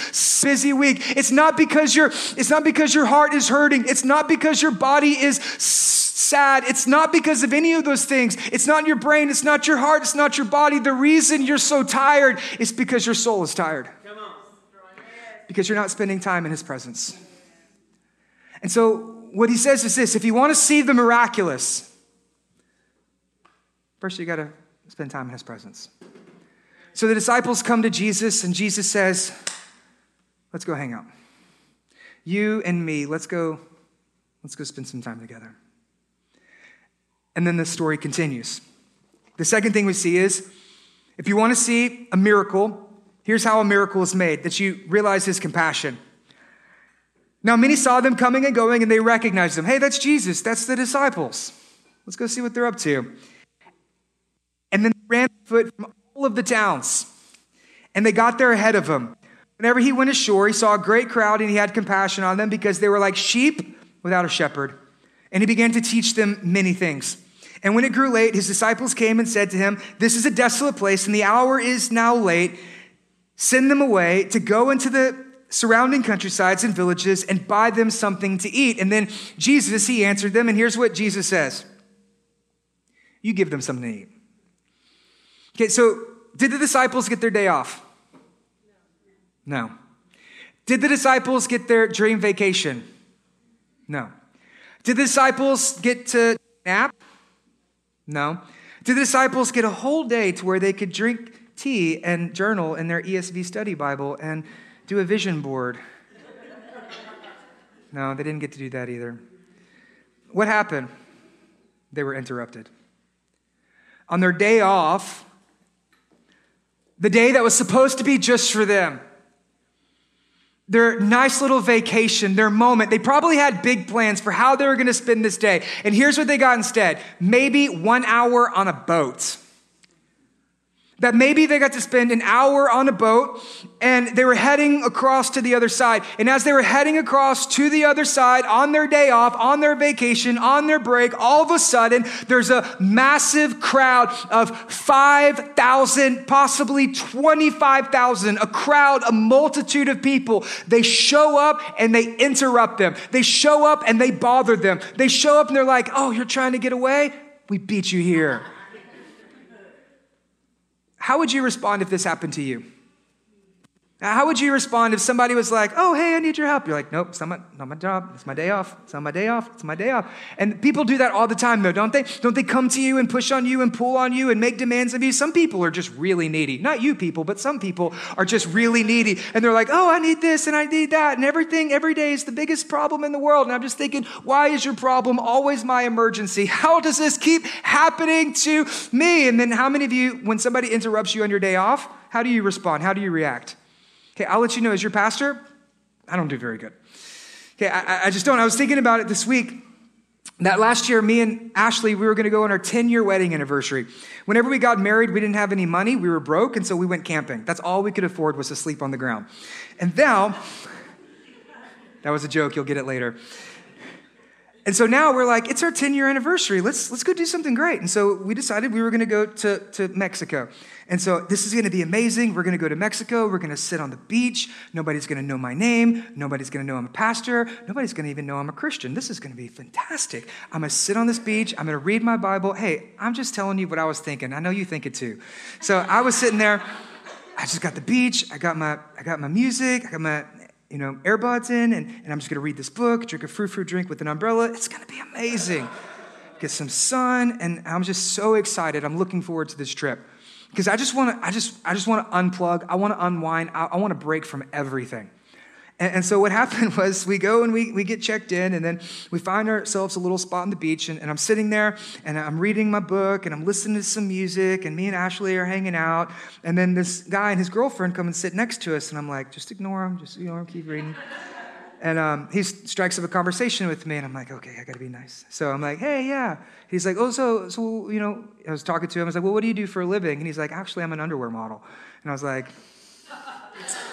busy week. It's not because your it's not because your heart is hurting. It's not because your body is sad. It's not because of any of those things. It's not your brain, it's not your heart, it's not your body. The reason you're so tired is because your soul is tired. Because you're not spending time in his presence. And so what he says is this, if you want to see the miraculous, first you got to spend time in his presence. So the disciples come to Jesus, and Jesus says, Let's go hang out. You and me, let's go, let's go spend some time together. And then the story continues. The second thing we see is if you want to see a miracle, here's how a miracle is made that you realize his compassion. Now, many saw them coming and going, and they recognized them. Hey, that's Jesus. That's the disciples. Let's go see what they're up to. And then they ran foot from all of the towns, and they got there ahead of him. Whenever he went ashore, he saw a great crowd and he had compassion on them because they were like sheep without a shepherd. And he began to teach them many things. And when it grew late, his disciples came and said to him, This is a desolate place, and the hour is now late. Send them away to go into the surrounding countrysides and villages and buy them something to eat. And then Jesus, he answered them, and here's what Jesus says You give them something to eat. Okay, so did the disciples get their day off? No. Did the disciples get their dream vacation? No. Did the disciples get to nap? No. Did the disciples get a whole day to where they could drink tea and journal in their ESV study Bible and do a vision board? No, they didn't get to do that either. What happened? They were interrupted. On their day off, the day that was supposed to be just for them, their nice little vacation, their moment. They probably had big plans for how they were going to spend this day. And here's what they got instead maybe one hour on a boat. That maybe they got to spend an hour on a boat and they were heading across to the other side. And as they were heading across to the other side on their day off, on their vacation, on their break, all of a sudden there's a massive crowd of 5,000, possibly 25,000, a crowd, a multitude of people. They show up and they interrupt them. They show up and they bother them. They show up and they're like, oh, you're trying to get away? We beat you here. How would you respond if this happened to you? How would you respond if somebody was like, oh, hey, I need your help? You're like, nope, it's not my, not my job. It's my day off. It's not my day off. It's my day off. And people do that all the time, though, don't they? Don't they come to you and push on you and pull on you and make demands of you? Some people are just really needy. Not you people, but some people are just really needy. And they're like, oh, I need this and I need that. And everything every day is the biggest problem in the world. And I'm just thinking, why is your problem always my emergency? How does this keep happening to me? And then how many of you, when somebody interrupts you on your day off, how do you respond? How do you react? Okay, I'll let you know as your pastor, I don't do very good. Okay, I, I just don't. I was thinking about it this week. That last year, me and Ashley, we were going to go on our 10 year wedding anniversary. Whenever we got married, we didn't have any money. We were broke, and so we went camping. That's all we could afford was to sleep on the ground. And now, that was a joke, you'll get it later. And so now we're like, it's our 10 year anniversary. Let's, let's go do something great. And so we decided we were going to go to, to Mexico. And so this is going to be amazing. We're going to go to Mexico. We're going to sit on the beach. Nobody's going to know my name. Nobody's going to know I'm a pastor. Nobody's going to even know I'm a Christian. This is going to be fantastic. I'm going to sit on this beach. I'm going to read my Bible. Hey, I'm just telling you what I was thinking. I know you think it too. So I was sitting there. I just got the beach. I got my, I got my music. I got my you know, earbuds in, and, and I'm just gonna read this book, drink a frou frou drink with an umbrella. It's gonna be amazing. Get some sun, and I'm just so excited. I'm looking forward to this trip because I just want to. I just. I just want to unplug. I want to unwind. I, I want to break from everything. And, and, so what happened was we go and we, we get checked in, and then we find ourselves a little spot on the beach, and, and I'm sitting there, and I'm reading my book, and I'm listening to some music, and me and Ashley are hanging out, and then this guy and his girlfriend come and sit next to us, and I'm like, just ignore him, just ignore him, keep reading. And um, he strikes up a conversation with me, and I'm like, okay, I gotta be nice. So I'm like, hey, yeah. He's like, oh, so, so, you know, I was talking to him. I was like, well, what do you do for a living? And he's like, actually, I'm an underwear model. And I was like,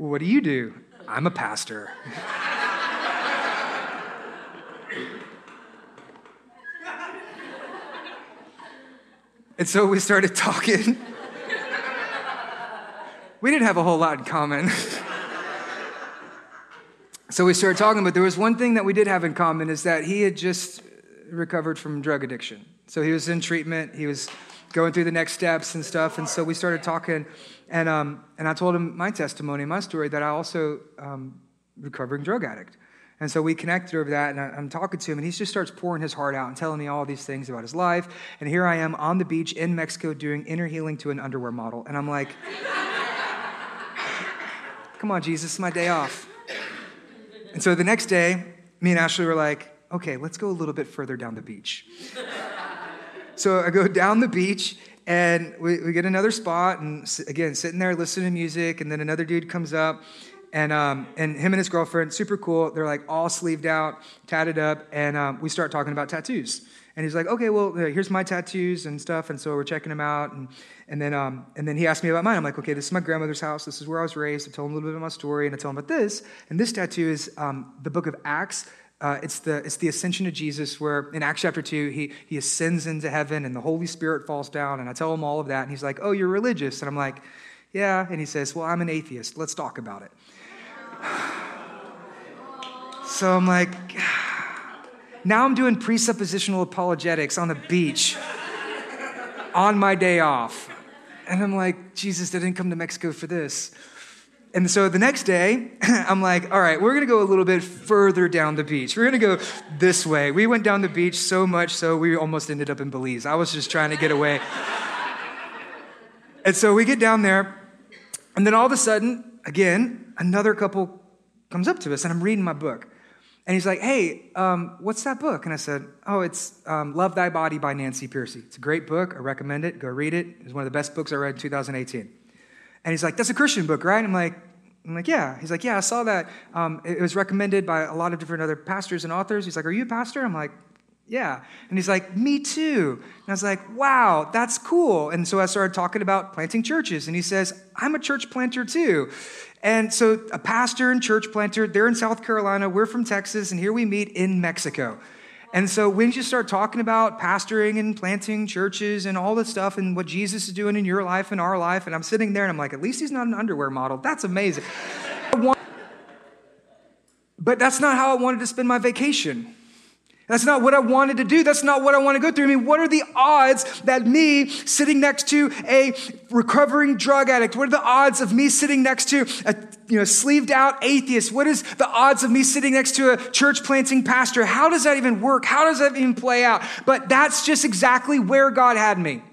Well, what do you do? I'm a pastor. and so we started talking. we didn't have a whole lot in common. so we started talking, but there was one thing that we did have in common is that he had just recovered from drug addiction. So he was in treatment, he was going through the next steps and stuff. And so we started talking, and, um, and I told him my testimony, my story, that I also um, recovering drug addict. And so we connected over that, and I, am talking to him, and he just starts pouring his heart out and telling me all these things about his life. And here I am on the beach in Mexico doing inner healing to an underwear model. And I'm like, come on, Jesus, my day off. And so the next day, me and Ashley were like, okay, let's go a little bit further down the beach. So I go down the beach and we, we get another spot and again, sitting there listening to music. And then another dude comes up and, um, and him and his girlfriend, super cool. They're like all sleeved out, tatted up. And um, we start talking about tattoos. And he's like, okay, well, here's my tattoos and stuff. And so we're checking them out. And, and, then, um, and then he asked me about mine. I'm like, okay, this is my grandmother's house. This is where I was raised. I told him a little bit of my story. And I told him about this. And this tattoo is um, the book of Acts uh, it's, the, it's the ascension of Jesus, where in Acts chapter 2, he, he ascends into heaven and the Holy Spirit falls down. And I tell him all of that. And he's like, Oh, you're religious. And I'm like, Yeah. And he says, Well, I'm an atheist. Let's talk about it. so I'm like, Now I'm doing presuppositional apologetics on the beach on my day off. And I'm like, Jesus, I didn't come to Mexico for this. And so the next day, I'm like, all right, we're going to go a little bit further down the beach. We're going to go this way. We went down the beach so much so we almost ended up in Belize. I was just trying to get away. and so we get down there, and then all of a sudden, again, another couple comes up to us, and I'm reading my book. And he's like, hey, um, what's that book? And I said, oh, it's um, Love Thy Body by Nancy Pearcey. It's a great book. I recommend it. Go read it. It's one of the best books I read in 2018. And he's like, That's a Christian book, right? I'm like, I'm like, yeah. He's like, yeah, I saw that. Um, it was recommended by a lot of different other pastors and authors. He's like, are you a pastor? I'm like, yeah. And he's like, me too. And I was like, wow, that's cool. And so I started talking about planting churches. And he says, I'm a church planter too. And so a pastor and church planter, they're in South Carolina, we're from Texas, and here we meet in Mexico. And so when you start talking about pastoring and planting churches and all this stuff and what Jesus is doing in your life and our life, and I'm sitting there and I'm like, at least he's not an underwear model. That's amazing. but that's not how I wanted to spend my vacation. That's not what I wanted to do. That's not what I want to go through. I mean, what are the odds that me sitting next to a recovering drug addict, what are the odds of me sitting next to a you know, sleeved out atheist? What is the odds of me sitting next to a church planting pastor? How does that even work? How does that even play out? But that's just exactly where God had me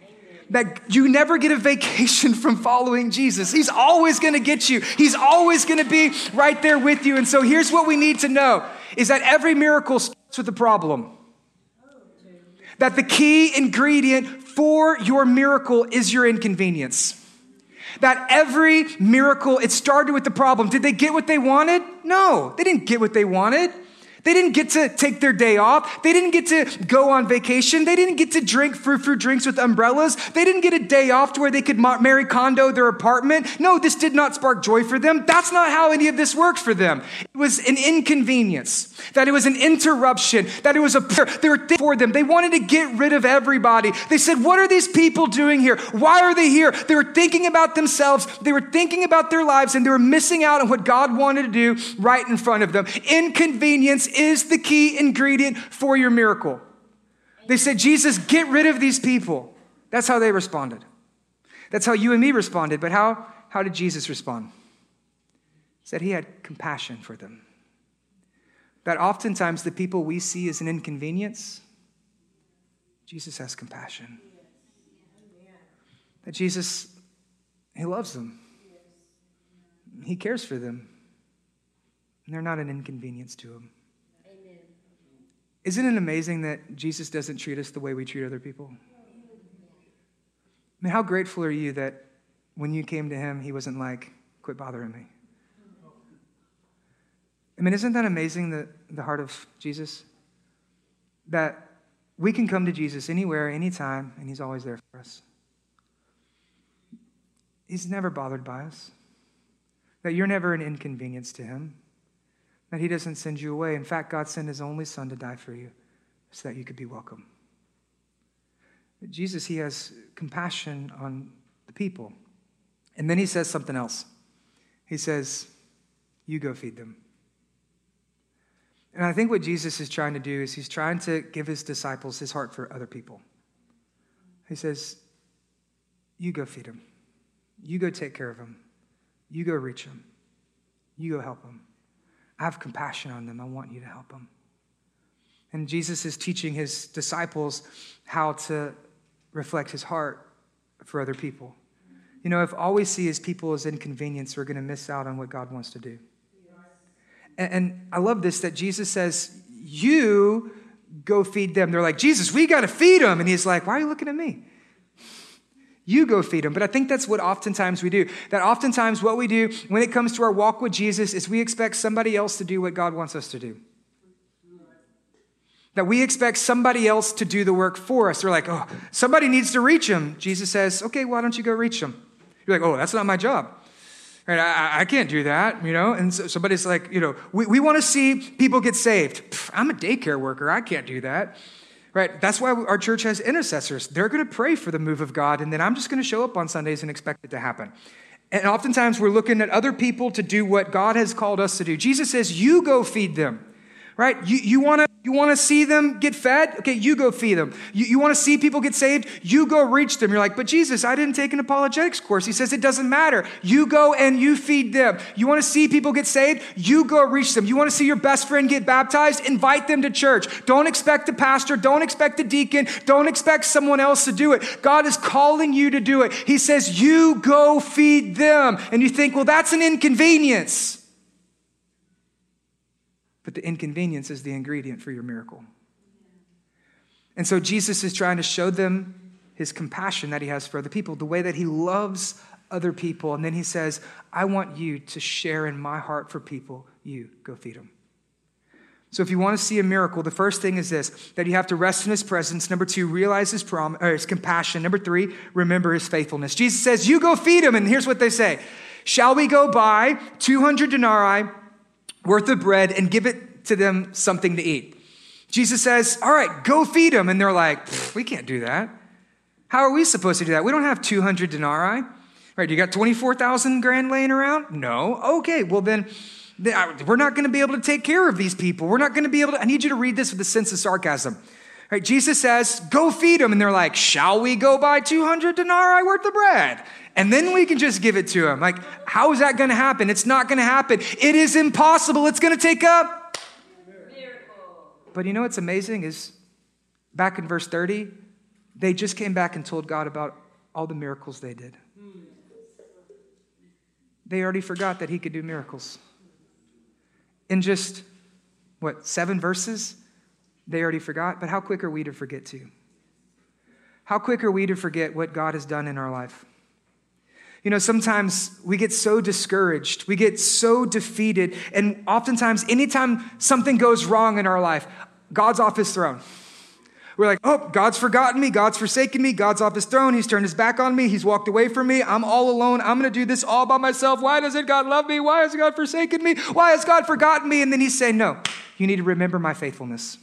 that you never get a vacation from following Jesus. He's always going to get you. He's always going to be right there with you. And so here's what we need to know is that every miracle with a problem. That the key ingredient for your miracle is your inconvenience. That every miracle, it started with the problem. Did they get what they wanted? No, they didn't get what they wanted. They didn't get to take their day off. They didn't get to go on vacation. They didn't get to drink fruit fruit drinks with umbrellas. They didn't get a day off to where they could Marie Kondo their apartment. No, this did not spark joy for them. That's not how any of this worked for them. It was an inconvenience, that it was an interruption, that it was a, prayer. they were for them. They wanted to get rid of everybody. They said, what are these people doing here? Why are they here? They were thinking about themselves. They were thinking about their lives and they were missing out on what God wanted to do right in front of them. Inconvenience is the key ingredient for your miracle. They said, Jesus, get rid of these people. That's how they responded. That's how you and me responded. But how, how did Jesus respond? He said he had compassion for them. That oftentimes the people we see as an inconvenience, Jesus has compassion. That Jesus, he loves them, he cares for them, and they're not an inconvenience to him. Isn't it amazing that Jesus doesn't treat us the way we treat other people? I mean, how grateful are you that when you came to him, he wasn't like, quit bothering me? I mean, isn't that amazing, the, the heart of Jesus? That we can come to Jesus anywhere, anytime, and he's always there for us. He's never bothered by us. That you're never an inconvenience to him that He doesn't send you away. In fact, God sent His only Son to die for you so that you could be welcome. But Jesus, He has compassion on the people. And then He says something else. He says, You go feed them. And I think what Jesus is trying to do is He's trying to give His disciples His heart for other people. He says, You go feed them. You go take care of them. You go reach them. You go help them. I have compassion on them. I want you to help them. And Jesus is teaching his disciples how to reflect his heart for other people. You know, if all we see is people as inconvenience, we're going to miss out on what God wants to do. And, and I love this that Jesus says, You go feed them. They're like, Jesus, we got to feed them. And he's like, Why are you looking at me? You go feed them. But I think that's what oftentimes we do. That oftentimes what we do when it comes to our walk with Jesus is we expect somebody else to do what God wants us to do. That we expect somebody else to do the work for us. They're like, oh, somebody needs to reach them. Jesus says, okay, why don't you go reach them? You're like, oh, that's not my job. Right? I, I can't do that, you know? And so somebody's like, you know, we, we want to see people get saved. I'm a daycare worker. I can't do that right? That's why our church has intercessors. They're going to pray for the move of God, and then I'm just going to show up on Sundays and expect it to happen. And oftentimes we're looking at other people to do what God has called us to do. Jesus says, You go feed them, right? You, you want to you want to see them get fed? Okay, you go feed them. You, you want to see people get saved? You go reach them. You're like, but Jesus, I didn't take an apologetics course. He says it doesn't matter. You go and you feed them. You want to see people get saved? You go reach them. You want to see your best friend get baptized? Invite them to church. Don't expect the pastor. Don't expect the deacon. Don't expect someone else to do it. God is calling you to do it. He says, you go feed them. And you think, well, that's an inconvenience. But the inconvenience is the ingredient for your miracle. And so Jesus is trying to show them his compassion that he has for other people, the way that he loves other people. And then he says, I want you to share in my heart for people. You go feed them. So, if you want to see a miracle, the first thing is this that you have to rest in his presence. Number two, realize his, prom- or his compassion. Number three, remember his faithfulness. Jesus says, You go feed them. And here's what they say Shall we go buy 200 denarii worth of bread and give it to them something to eat? Jesus says, All right, go feed them. And they're like, We can't do that. How are we supposed to do that? We don't have 200 denarii. Right, you got 24,000 grand laying around? No. Okay, well then we're not going to be able to take care of these people. We're not going to be able to. I need you to read this with a sense of sarcasm. Right, Jesus says, Go feed them. And they're like, Shall we go buy 200 denarii worth of bread? And then we can just give it to them. Like, how is that going to happen? It's not going to happen. It is impossible. It's going to take up. Miracle. But you know what's amazing is back in verse 30, they just came back and told God about all the miracles they did. They already forgot that He could do miracles in just, what, seven verses? They already forgot. But how quick are we to forget too? How quick are we to forget what God has done in our life? You know, sometimes we get so discouraged, we get so defeated, and oftentimes, anytime something goes wrong in our life, God's off his throne. We're like, oh, God's forgotten me. God's forsaken me. God's off his throne. He's turned his back on me. He's walked away from me. I'm all alone. I'm going to do this all by myself. Why doesn't God love me? Why has God forsaken me? Why has God forgotten me? And then he's saying, no, you need to remember my faithfulness.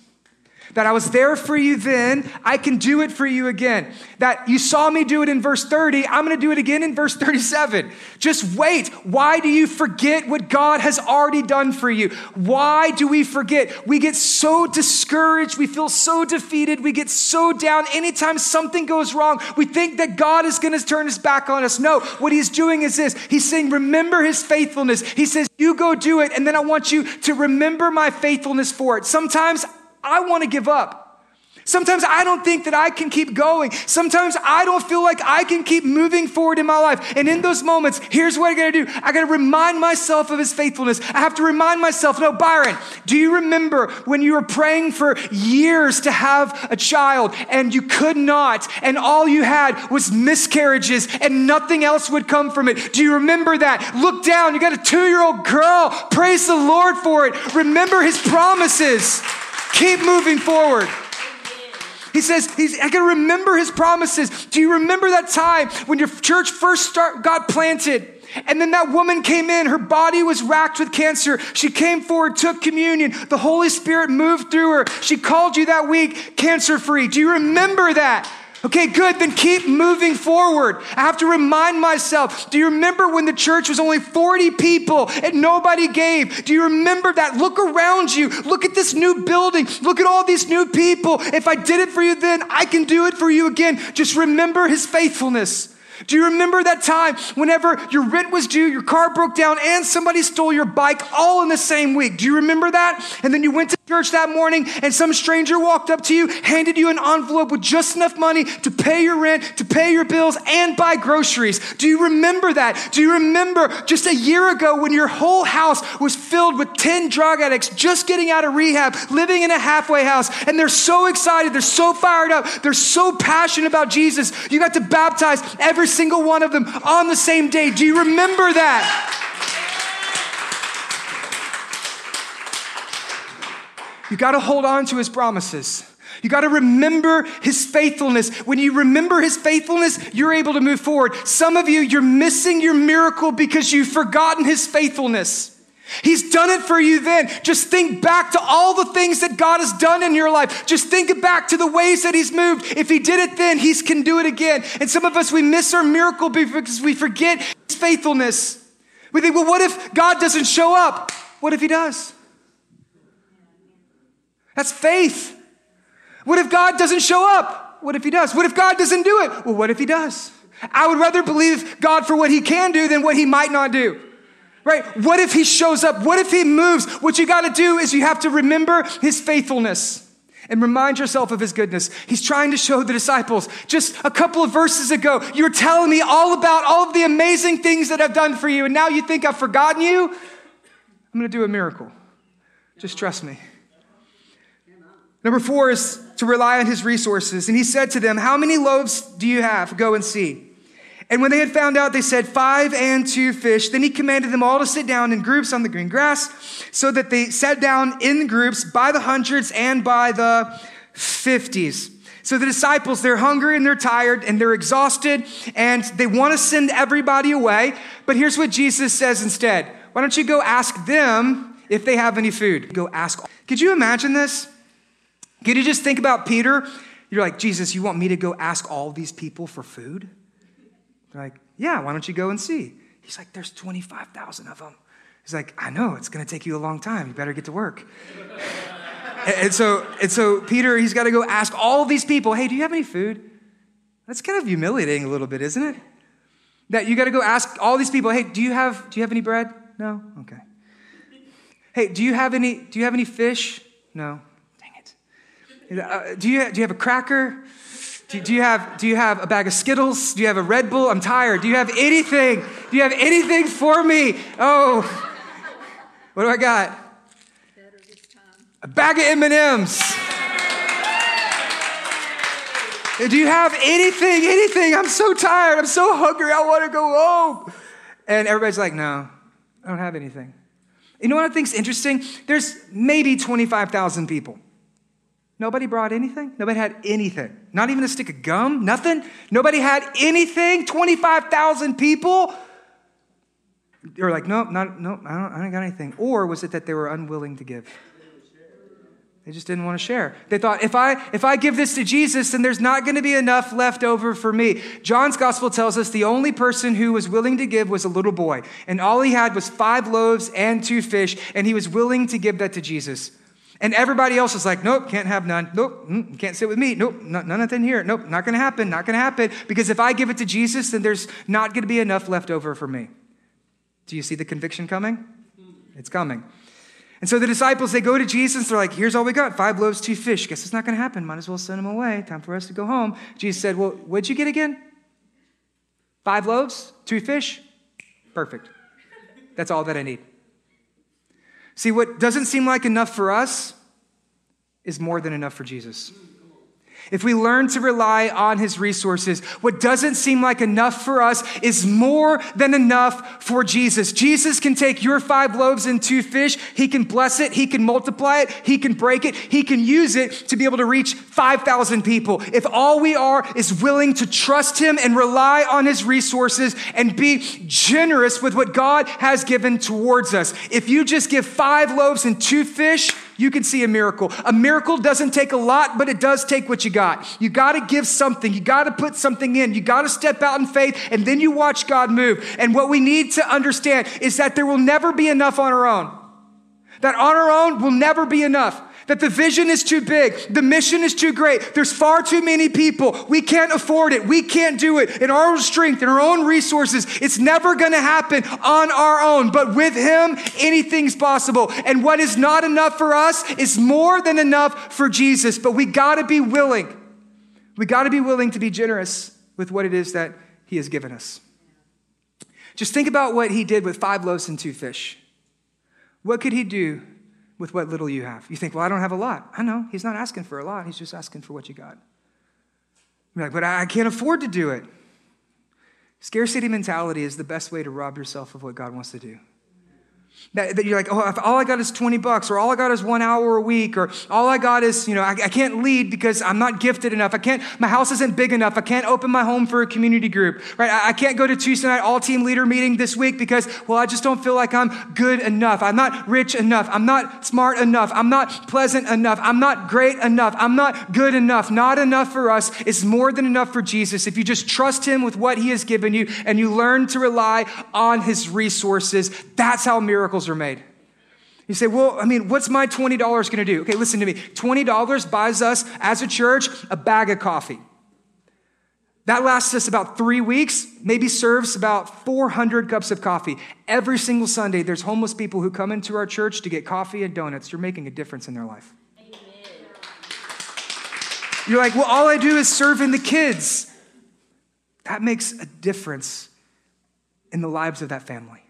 That I was there for you then, I can do it for you again. That you saw me do it in verse 30, I'm gonna do it again in verse 37. Just wait. Why do you forget what God has already done for you? Why do we forget? We get so discouraged, we feel so defeated, we get so down. Anytime something goes wrong, we think that God is gonna turn his back on us. No, what he's doing is this He's saying, Remember his faithfulness. He says, You go do it, and then I want you to remember my faithfulness for it. Sometimes I want to give up. Sometimes I don't think that I can keep going. Sometimes I don't feel like I can keep moving forward in my life. And in those moments, here's what I gotta do I gotta remind myself of his faithfulness. I have to remind myself no, Byron, do you remember when you were praying for years to have a child and you could not, and all you had was miscarriages and nothing else would come from it? Do you remember that? Look down, you got a two year old girl. Praise the Lord for it. Remember his promises. Keep moving forward. He says, he's, I can remember his promises. Do you remember that time when your church first start, got planted? And then that woman came in, her body was racked with cancer. She came forward, took communion. The Holy Spirit moved through her. She called you that week cancer free. Do you remember that? Okay, good. Then keep moving forward. I have to remind myself. Do you remember when the church was only 40 people and nobody gave? Do you remember that? Look around you. Look at this new building. Look at all these new people. If I did it for you then, I can do it for you again. Just remember his faithfulness. Do you remember that time whenever your rent was due, your car broke down, and somebody stole your bike all in the same week? Do you remember that? And then you went to church that morning and some stranger walked up to you, handed you an envelope with just enough money to pay your rent, to pay your bills, and buy groceries. Do you remember that? Do you remember just a year ago when your whole house was filled with 10 drug addicts just getting out of rehab, living in a halfway house, and they're so excited, they're so fired up, they're so passionate about Jesus. You got to baptize every single one of them on the same day. Do you remember that? You got to hold on to his promises. You got to remember his faithfulness. When you remember his faithfulness, you're able to move forward. Some of you, you're missing your miracle because you've forgotten his faithfulness. He's done it for you then. Just think back to all the things that God has done in your life. Just think back to the ways that He's moved. If He did it then, He can do it again. And some of us, we miss our miracle because we forget His faithfulness. We think, well, what if God doesn't show up? What if He does? That's faith. What if God doesn't show up? What if He does? What if God doesn't do it? Well, what if He does? I would rather believe God for what He can do than what He might not do right? What if he shows up? What if he moves? What you got to do is you have to remember his faithfulness and remind yourself of his goodness. He's trying to show the disciples just a couple of verses ago, you were telling me all about all of the amazing things that I've done for you, and now you think I've forgotten you? I'm going to do a miracle. Just trust me. Number four is to rely on his resources. And he said to them, How many loaves do you have? Go and see. And when they had found out, they said, Five and two fish. Then he commanded them all to sit down in groups on the green grass, so that they sat down in groups by the hundreds and by the fifties. So the disciples, they're hungry and they're tired and they're exhausted and they want to send everybody away. But here's what Jesus says instead Why don't you go ask them if they have any food? Go ask. Could you imagine this? Could you just think about Peter? You're like, Jesus, you want me to go ask all these people for food? They're like, yeah, why don't you go and see? He's like, there's 25,000 of them. He's like, I know, it's going to take you a long time. You better get to work. and, so, and so Peter, he's got to go ask all these people, hey, do you have any food? That's kind of humiliating a little bit, isn't it? That you got to go ask all these people, hey, do you have, do you have any bread? No? Okay. Hey, do you have any, do you have any fish? No. Uh, do, you, do you have a cracker? Do, do, you have, do you have a bag of Skittles? Do you have a Red Bull? I'm tired. Do you have anything? Do you have anything for me? Oh, what do I got? A bag of M&Ms. Do you have anything, anything? I'm so tired. I'm so hungry. I want to go home. And everybody's like, no, I don't have anything. You know what I think's interesting? There's maybe 25,000 people. Nobody brought anything? Nobody had anything. Not even a stick of gum? Nothing? Nobody had anything? 25,000 people? They were like, nope, not, nope, I don't, I don't got anything. Or was it that they were unwilling to give? They just didn't want to share. They thought, if I, if I give this to Jesus, then there's not going to be enough left over for me. John's gospel tells us the only person who was willing to give was a little boy. And all he had was five loaves and two fish, and he was willing to give that to Jesus. And everybody else is like, nope, can't have none. Nope, mm, can't sit with me. Nope, none, nothing here. Nope, not going to happen. Not going to happen. Because if I give it to Jesus, then there's not going to be enough left over for me. Do you see the conviction coming? It's coming. And so the disciples, they go to Jesus. They're like, here's all we got five loaves, two fish. Guess it's not going to happen. Might as well send them away. Time for us to go home. Jesus said, well, what'd you get again? Five loaves, two fish? Perfect. That's all that I need. See, what doesn't seem like enough for us is more than enough for Jesus. If we learn to rely on his resources, what doesn't seem like enough for us is more than enough for Jesus. Jesus can take your five loaves and two fish, he can bless it, he can multiply it, he can break it, he can use it to be able to reach 5,000 people. If all we are is willing to trust him and rely on his resources and be generous with what God has given towards us. If you just give five loaves and two fish, you can see a miracle. A miracle doesn't take a lot, but it does take what you got. You got to give something. You got to put something in. You got to step out in faith, and then you watch God move. And what we need to understand is that there will never be enough on our own. That on our own will never be enough. That the vision is too big. The mission is too great. There's far too many people. We can't afford it. We can't do it in our own strength, in our own resources. It's never to happen on our own. But with Him, anything's possible. And what is not enough for us is more than enough for Jesus. But we got to be willing. We got to be willing to be generous with what it is that He has given us. Just think about what He did with five loaves and two fish. What could He do with what little you have. You think, well, I don't have a lot. I know. He's not asking for a lot, he's just asking for what you got. You're like, but I can't afford to do it. Scarcity mentality is the best way to rob yourself of what God wants to do. That, that, you're like, oh, if all I got is 20 bucks, or all I got is one hour a week, or all I got is, you know, I, I, can't lead because I'm not gifted enough. I can't, my house isn't big enough. I can't open my home for a community group, right? I, I can't go to Tuesday night all team leader meeting this week because, well, I just don't feel like I'm good enough. I'm not rich enough. I'm not smart enough. I'm not pleasant enough. I'm not great enough. I'm not good enough. Not enough for us is more than enough for Jesus. If you just trust him with what he has given you and you learn to rely on his resources, that's how miracles are made. You say, well, I mean, what's my $20 going to do? Okay, listen to me. $20 buys us as a church a bag of coffee. That lasts us about three weeks, maybe serves about 400 cups of coffee. Every single Sunday, there's homeless people who come into our church to get coffee and donuts. You're making a difference in their life. Amen. You're like, well, all I do is serve in the kids. That makes a difference in the lives of that family.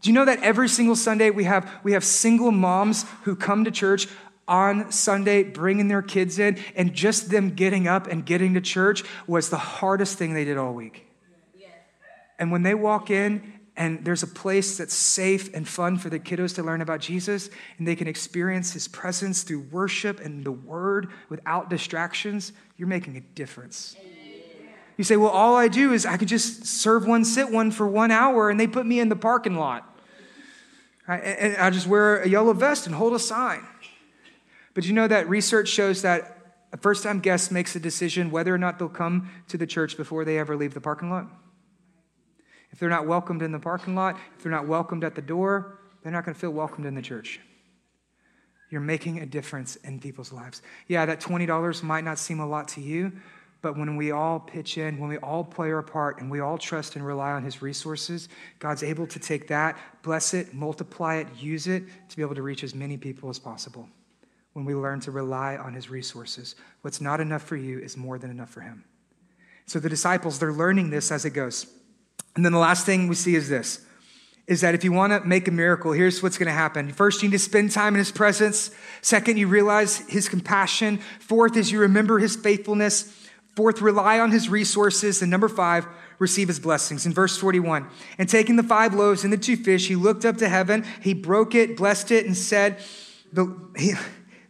Do you know that every single Sunday we have, we have single moms who come to church on Sunday bringing their kids in, and just them getting up and getting to church was the hardest thing they did all week? And when they walk in and there's a place that's safe and fun for the kiddos to learn about Jesus, and they can experience his presence through worship and the word without distractions, you're making a difference. You say, well, all I do is I can just serve one, sit one for one hour, and they put me in the parking lot. And I just wear a yellow vest and hold a sign. But you know that research shows that a first time guest makes a decision whether or not they'll come to the church before they ever leave the parking lot? If they're not welcomed in the parking lot, if they're not welcomed at the door, they're not going to feel welcomed in the church. You're making a difference in people's lives. Yeah, that $20 might not seem a lot to you, but when we all pitch in, when we all play our part, and we all trust and rely on His resources, God's able to take that, bless it, multiply it, use it to be able to reach as many people as possible. When we learn to rely on His resources, what's not enough for you is more than enough for Him. So the disciples, they're learning this as it goes. And then the last thing we see is this is that if you want to make a miracle, here's what's going to happen. First, you need to spend time in his presence. Second, you realize his compassion. Fourth is you remember his faithfulness. Fourth, rely on his resources. And number five, receive his blessings. In verse 41, and taking the five loaves and the two fish, he looked up to heaven, he broke it, blessed it, and said, he,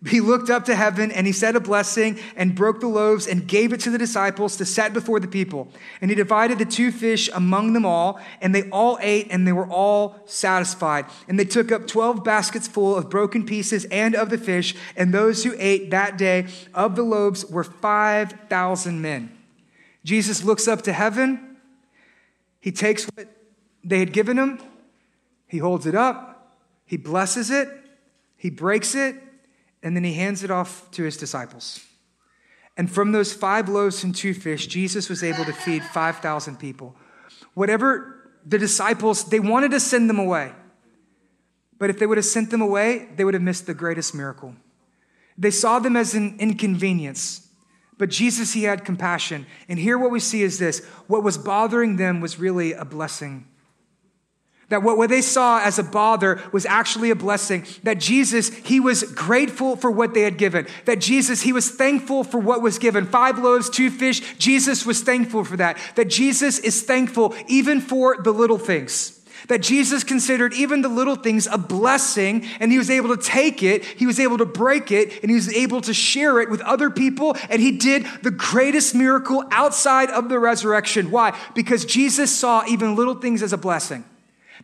he looked up to heaven and he said a blessing and broke the loaves and gave it to the disciples to set before the people. And he divided the two fish among them all, and they all ate and they were all satisfied. And they took up 12 baskets full of broken pieces and of the fish, and those who ate that day of the loaves were 5,000 men. Jesus looks up to heaven. He takes what they had given him, he holds it up, he blesses it, he breaks it and then he hands it off to his disciples. And from those five loaves and two fish, Jesus was able to feed 5,000 people. Whatever the disciples, they wanted to send them away. But if they would have sent them away, they would have missed the greatest miracle. They saw them as an inconvenience. But Jesus, he had compassion. And here what we see is this what was bothering them was really a blessing that what, they saw as a bother was actually a blessing. That Jesus, he was grateful for what they had given. That Jesus, he was thankful for what was given. Five loaves, two fish. Jesus was thankful for that. That Jesus is thankful even for the little things. That Jesus considered even the little things a blessing, and he was able to take it, he was able to break it, and he was able to share it with other people, and he did the greatest miracle outside of the resurrection. Why? Because Jesus saw even little things as a blessing.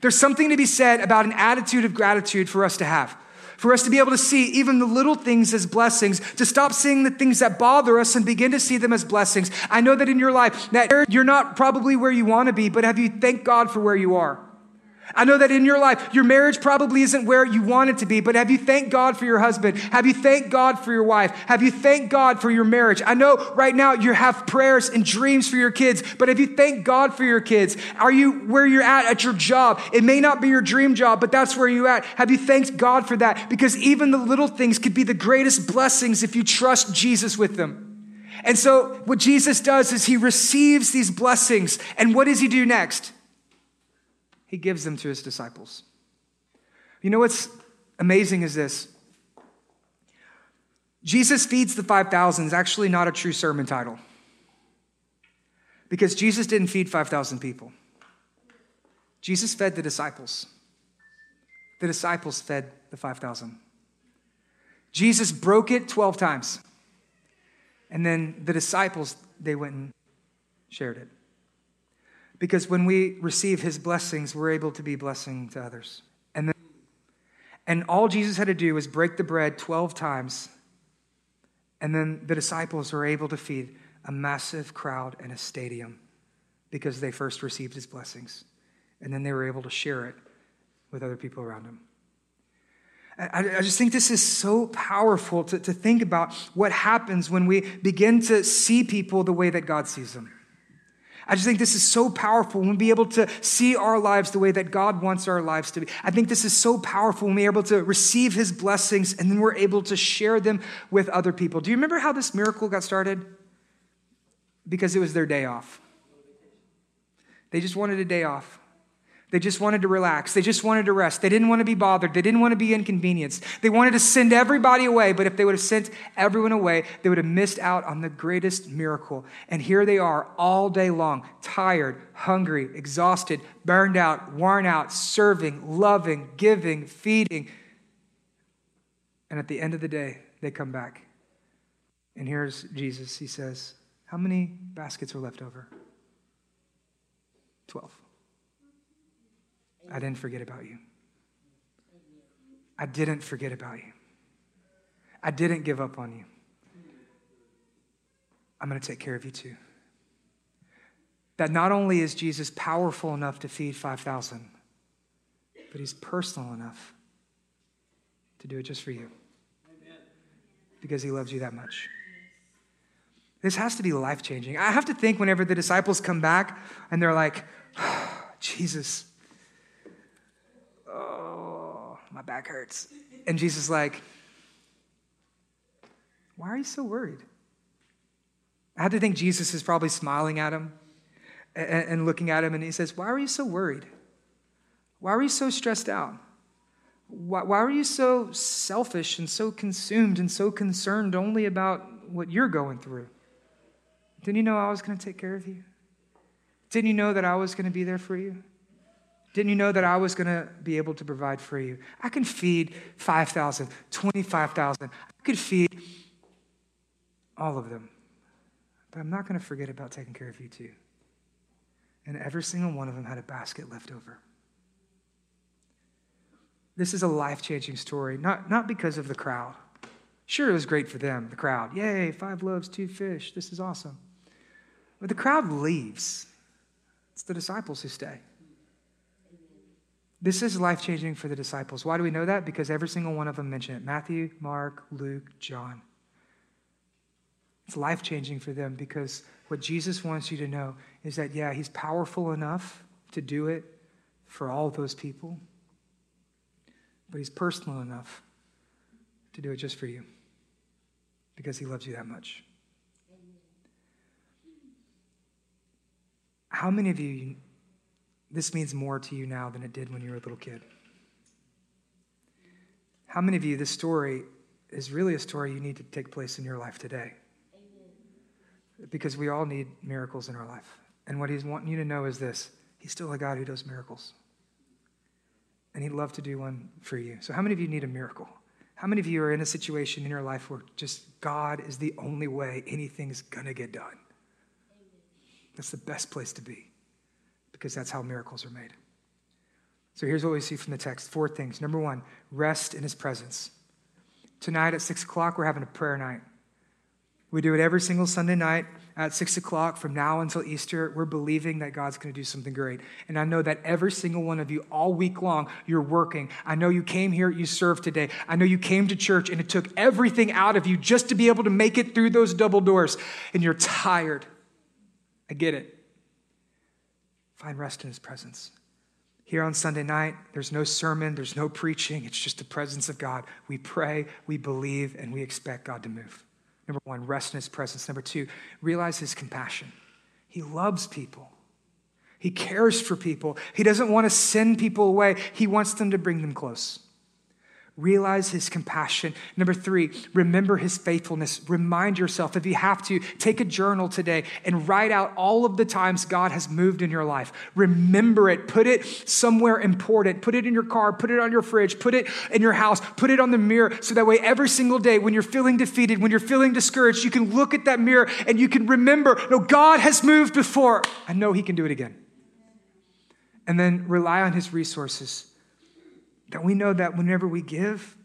There's something to be said about an attitude of gratitude for us to have. For us to be able to see even the little things as blessings, to stop seeing the things that bother us and begin to see them as blessings. I know that in your life, that you're not probably where you want to be, but have you thanked God for where you are? I know that in your life, your marriage probably isn't where you want it to be, but have you thanked God for your husband? Have you thanked God for your wife? Have you thanked God for your marriage? I know right now you have prayers and dreams for your kids, but have you thanked God for your kids? Are you where you're at at your job? It may not be your dream job, but that's where you're at. Have you thanked God for that? Because even the little things could be the greatest blessings if you trust Jesus with them. And so, what Jesus does is he receives these blessings. And what does he do next? He gives them to his disciples. You know what's amazing is this Jesus feeds the 5,000 is actually not a true sermon title. Because Jesus didn't feed 5,000 people. Jesus fed the disciples. The disciples fed the 5,000. Jesus broke it 12 times. And then the disciples, they went and shared it. Because when we receive his blessings, we're able to be blessing to others. And, then, and all Jesus had to do was break the bread 12 times, and then the disciples were able to feed a massive crowd in a stadium because they first received his blessings. And then they were able to share it with other people around them. I, just think this is so powerful to, to think about what happens when we begin to see people the way that God sees them. I just think this is so powerful when we be able to see our lives the way that God wants our lives to be. I think this is so powerful when we're able to receive his blessings and then we're able to share them with other people. Do you remember how this miracle got started? Because it was their day off. They just wanted a day off. They just wanted to relax. They just wanted to rest. They didn't want to be bothered. They didn't want to be inconvenienced. They wanted to send everybody away, but if they would have sent everyone away, they would have missed out on the greatest miracle. And here they are all day long, tired, hungry, exhausted, burned out, worn out, serving, loving, giving, feeding. And at the end of the day, they come back. And here's Jesus. He says, How many baskets are left over? Twelve. I didn't forget about you. I didn't forget about you. I didn't give up on you. I'm going to take care of you too. That not only is Jesus powerful enough to feed 5,000, but he's personal enough to do it just for you because he loves you that much. This has to be life changing. I have to think whenever the disciples come back and they're like, oh, Jesus, Oh, my back hurts. And Jesus is like, why are you so worried? I had to think Jesus is probably smiling at him and, looking at him, and he says, Why are you so worried? Why are you so stressed out? Why, why are you so selfish and so consumed and so concerned only about what you're going through? Didn't you know I was going to take care of you? Didn't you know that I was going to be there for you? Didn't you know that I was going to be able to provide for you? I can feed 5,000, 25,000. I could feed all of them. But I'm not going to forget about taking care of you too. And every single one of them had a basket left over. This is a life changing story, not, not because of the crowd. Sure, it was great for them, the crowd. Yay, five loaves, two fish. This is awesome. But the crowd leaves, it's the disciples who stay. This is life changing for the disciples. Why do we know that? Because every single one of them mention it Matthew, Mark, Luke, John. It's life changing for them because what Jesus wants you to know is that, yeah, he's powerful enough to do it for all those people, but he's personal enough to do it just for you because he loves you that much. How many of you this means more to you now than it did when you were a little kid. How many of you, this story is really a story you need to take place in your life today? Amen. Because we all need miracles in our life. And what he's wanting you to know is this He's still a God who does miracles. And he'd love to do one for you. So, how many of you need a miracle? How many of you are in a situation in your life where just God is the only way anything's gonna get done? That's the best place to be because that's how miracles are made. So here's what we see from the text four things. Number one, rest in his presence. Tonight at six o'clock, we're having a prayer night. We do it every single Sunday night at six o'clock from now until Easter. We're believing that God's going to do something great. And I know that every single one of you, all week long, you're working. I know you came here, you served today. I know you came to church and it took everything out of you just to be able to make it through those double doors. And you're tired. I get it. Find rest in his presence. Here on Sunday night, there's no sermon, there's no preaching, it's just the presence of God. We pray, we believe, and we expect God to move. Number one, rest in his presence. Number two, realize his compassion. He loves people. He cares for people. He doesn't want to send people away. He wants them to bring them close. Realize his compassion. Number three, remember his faithfulness. Remind yourself, if you have to, take a journal today and write out all of the times God has moved in your life. Remember it. Put it somewhere important. Put it in your car. Put it on your fridge. Put it in your house. Put it on the mirror so that way every single day when you're feeling defeated, when you're feeling discouraged, you can look at that mirror and you can remember, no, God has moved before. I know he can do it again. And then rely on his resources that we know that whenever we give,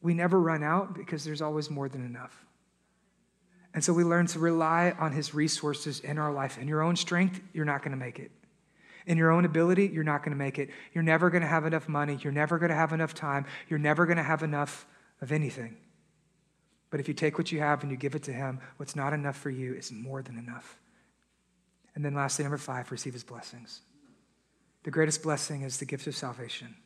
we never run out because there's always more than enough. And so we learn to rely on his resources in our life. In your own strength, you're not going to make it. In your own ability, you're not going to make it. You're never going to have enough money. You're never going to have enough time. You're never going to have enough of anything. But if you take what you have and you give it to him, what's not enough for you is more than enough. And then lastly, number five, receive his blessings. The greatest blessing is the gift of salvation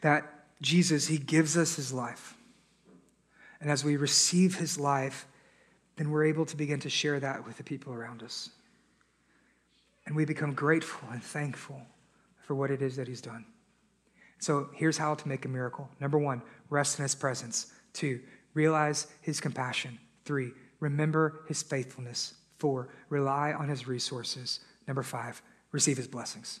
that Jesus, he gives us his life. And as we receive his life, then we're able to begin to share that with the people around us. And we become grateful and thankful for what it is that he's done. So here's how to make a miracle. Number one, rest in his presence. Two, realize his compassion. Three, remember his faithfulness. Four, rely on his resources. Number five, receive his blessings.